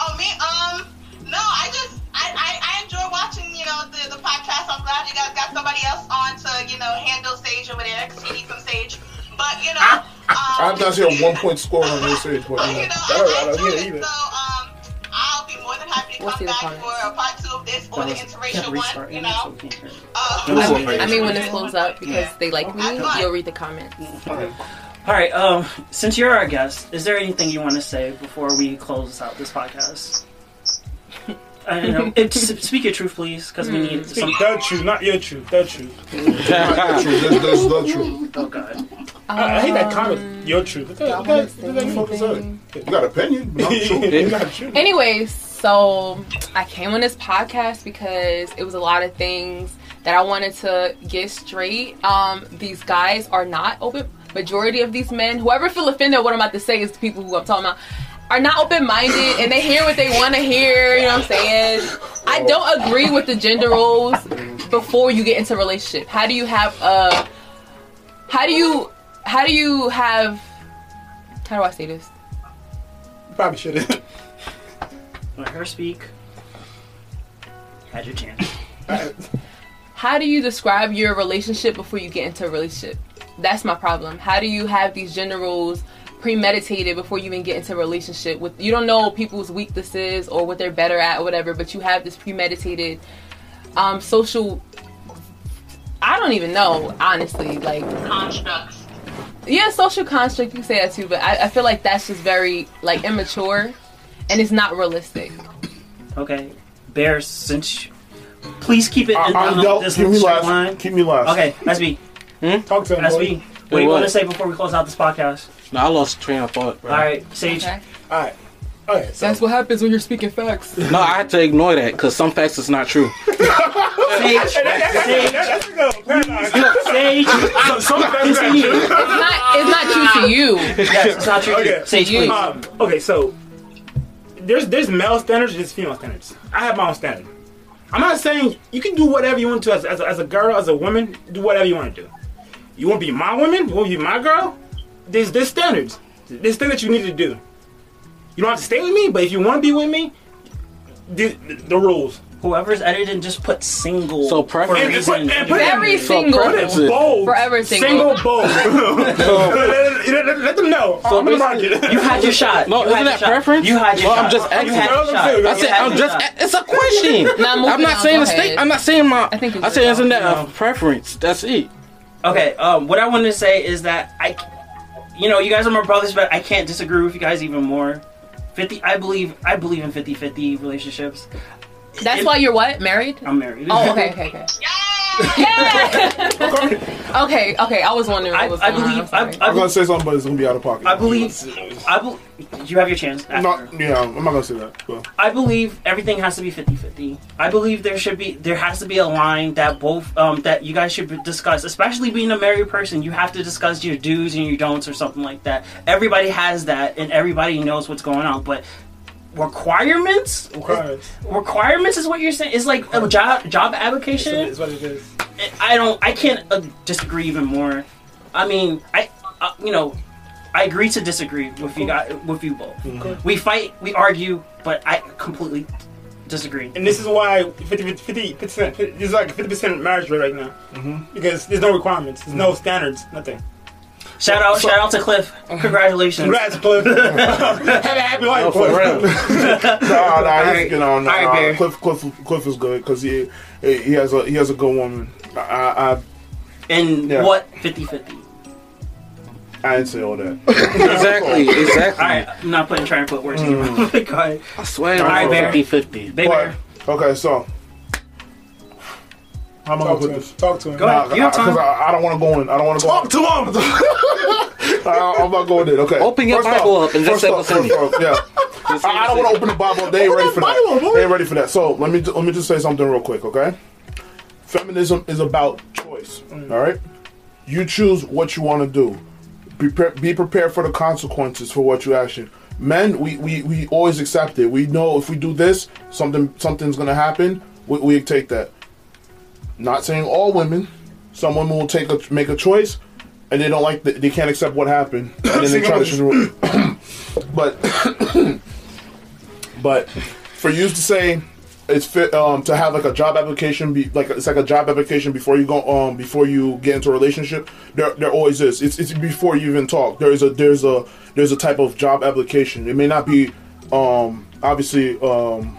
Oh me, um, no, I just I, I, I enjoy watching you know the, the podcast. I'm glad you guys got somebody else on to you know handle Sage over there because he needs some Sage. But you know,
I have not seen a one point score on this stage, but you know.
I enjoy it. So um, I'll be more than
We'll
come
see
back
comments.
for a part two of this or the interracial one. You know.
I mean, I mean, when this blows up because they like me, you'll read the comments.
All right. Um, since you're our guest, is there anything you want to say before we close out this podcast? I don't know. It, speak your truth, please, because we hmm. need
Speak
some.
the truth, not your truth. The truth.
Not the truth, this- this the truth.
Oh God.
Uh, I, I hate that comment. Um, your truth. What what what?
You got opinion, but not truth.
It's not true.
Anyways, so I came on this podcast because it was a lot of things that I wanted to get straight. Um, these guys are not open. Majority of these men, whoever feel offended, what I'm about to say is the people who I'm talking about, are not open minded and they hear what they want to hear. You know what I'm saying? I don't agree with the gender roles before you get into a relationship. How do you have a? How do you? How do you have? How do I say this?
Probably shouldn't.
Let her speak. Had your chance.
how do you describe your relationship before you get into a relationship? That's my problem. How do you have these gender roles premeditated before you even get into a relationship with you don't know people's weaknesses or what they're better at or whatever, but you have this premeditated um social I don't even know, honestly, like
constructs.
Yeah, social construct, you can say that too, but I, I feel like that's just very like immature and it's not realistic.
Okay, Bear. Since please keep it in
I-
on
yo,
this
keep me
straight
last.
line.
Keep me last.
Okay, that's me.
Talk to him.
That's
boy.
me. What do you want to say before we close out this podcast?
No, I lost train of thought, bro.
All right, Sage.
Okay.
All right. Okay. So
That's what happens when you're speaking facts.
No, I had to ignore that because some facts is not true.
Sage.
Hey, that- that-
Sage.
that's a good paradox.
Sage.
So- some facts are
Continue.
true.
It's not it's not true to you.
Yes, it's not true.
Okay.
Sage, please.
Um, okay, so there's there's male standards, there's female standards. I have my own standard. I'm not saying you can do whatever you want to as, as, as a girl, as a woman, do whatever you want to do. You want to be my woman? You want to be my girl? There's there's standards. There's things that you need to do. You don't have to stay with me, but if you want to be with me, the, the, the rules.
Whoever's editing, just put single.
So
for a
preference-
And just put-
reason.
and put it-
Very
So
single.
preference-
Bold.
Forever single.
Single bold. let, let- let- let them know.
So
I'm in the
basically-
market.
You had your shot.
No,
You
isn't that
shot.
preference?
You had your
Well,
shot.
I'm just asking.
had your.
I
said I'm just.
shot.
It's a question.
Nah, moving
I'm not
on,
saying
go
a state. I'm not saying my.
I think
I said isn't that a preference? That's it.
Okay, um, what I wanted to say is that I, you know, you guys are my brothers, but I can't disagree with you guys even more. Fifty, I believe, I believe in 50-50 relationships.
That's
It-
why you're what? Married?
I'm married.
Oh, okay, okay, okay. Yeah. okay, okay. I was wondering
I,
what was
I
going on.
believe,
I'm
I,
sorry.
I,
I'm gonna say something, but it's gonna be out of pocket.
I believe, I believe. You have your chance. After.
Not, yeah, I'm not gonna say that. But
I believe everything has to be 50-50. I believe there should be there has to be a line that both um that you guys should discuss, especially being a married person, you have to discuss your do's and your don'ts or something like that. Everybody has that and everybody knows what's going on, but requirements
Requirements.
requirements is what you're saying it's like a job job
It's
application
what it is.
i don't i can't uh, disagree even more i mean i uh, you know i agree to disagree with you guys with you both we fight we argue but i completely disagree
And this is why 50 50 percent. This is like 50 percent marriage rate right now.
Mm-hmm.
Because there's no requirements, there's no standards, nothing.
Shout out shout out to cliff congratulations
Congrats, Cliff. Have a happy life,
for
Cliff.
real.
nah, nah,
right.
he's, you know, nah,
All right, Bear.
Cliff, Cliff, Cliff is good because he, he has a he has a good woman. I, I,
and
Yeah.
what 50-50
I didn't say all that.
Exactly. Exactly.
all right i'm not putting trying to put words in your mm. mouth
I swear.
All right,
I'm
Bear.
50-50.
Bear,
okay, so how am I gonna
Talk
put
to him.
this?
Talk to him.
Go ahead. You have
Because. I, I don't want to go in. I don't want to go.
Talk to him.
I, I'm not going in. Okay.
Open your
First
Bible
off-
up and just
first
say
off-
what's in
first off, Yeah. I, I don't want to open the Bible. They ain't ready for that.
Boy.
They ain't ready for that. So let me let me just say something real quick, okay? Feminism is about choice. Mm. All right. You choose what you want to do. Be, pre- be prepared for the consequences for what you action. Men, we, we, we always accept it. We know if we do this, something something's gonna happen. We, we take that. Not saying all women. Some women will take a make a choice, and they don't like the, they can't accept what happened, and then they try to. but but for you to say it's fit um, to have like a job application be like it's like a job application before you go um before you get into a relationship there there always is it's, it's before you even talk there's a there's a there's a type of job application it may not be um obviously um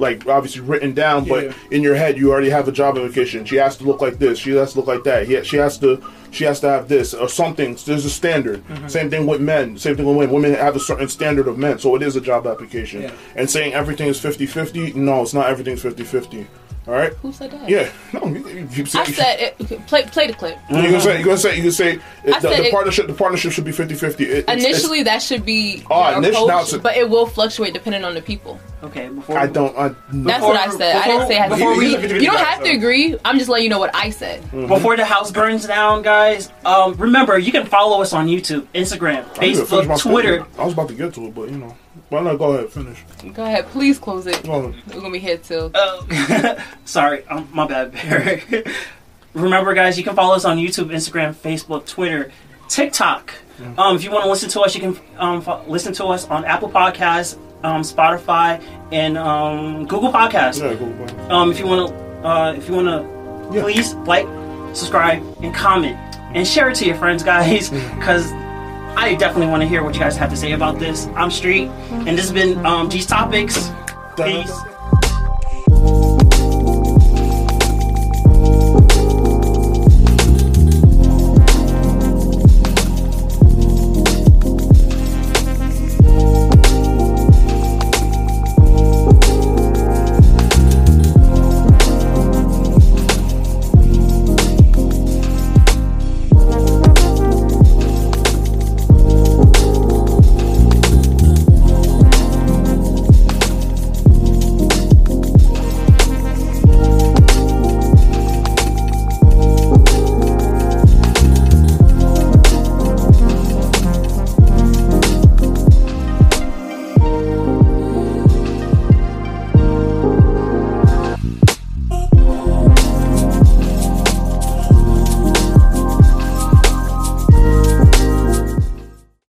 like obviously written down but
Yeah.
in your head you already have a job application. She has to look like this. She has to look like that. Yeah she has to she has to have this or something. There's a standard.
Mhm.
same thing with men. Same thing with women. Women have a certain standard of men so it is a job application.
Yeah.
and saying everything is 50-50 no it's not everything's 50-50 all right
Who said that?
yeah no you, you, you
I said it. Play, play the clip.
you're gonna say you're gonna say you can say it, the, the
it-
partnership the partnership should be 50-50 It- it's- it's-
Initially, that should be
Oh,
your
initially-
approach,
it's a-
but it will fluctuate depending on the people.
Okay, before
I don't I,
That's what I said. I didn't say it has
before
to
we-
You don't have to agree. I'm just letting you know what I said.
Mm-hmm.
Before the house burns down, guys, um, remember you can follow us on YouTube, Instagram,
I didn't even finish my
Facebook, Twitter.
statement. I was about to get to it but you know well not go ahead finish
Go ahead, please close it.
Go ahead.
We're gonna be here till.
Oh, Sorry, um, my bad, Barry. remember, guys, you can follow us on YouTube, Instagram, Facebook, Twitter, TikTok. Um, if you want to listen to us, you can um, fo- listen to us on Apple Podcasts, um, Spotify, and um, Google Podcasts.
Yeah, Google Podcasts.
Um, if you want to, uh, if you want to, please like, subscribe, and comment, and share it to your friends, guys, because I definitely want to hear what you guys have to say about this. I'm Street, and this has been um, G's Topics. Peace.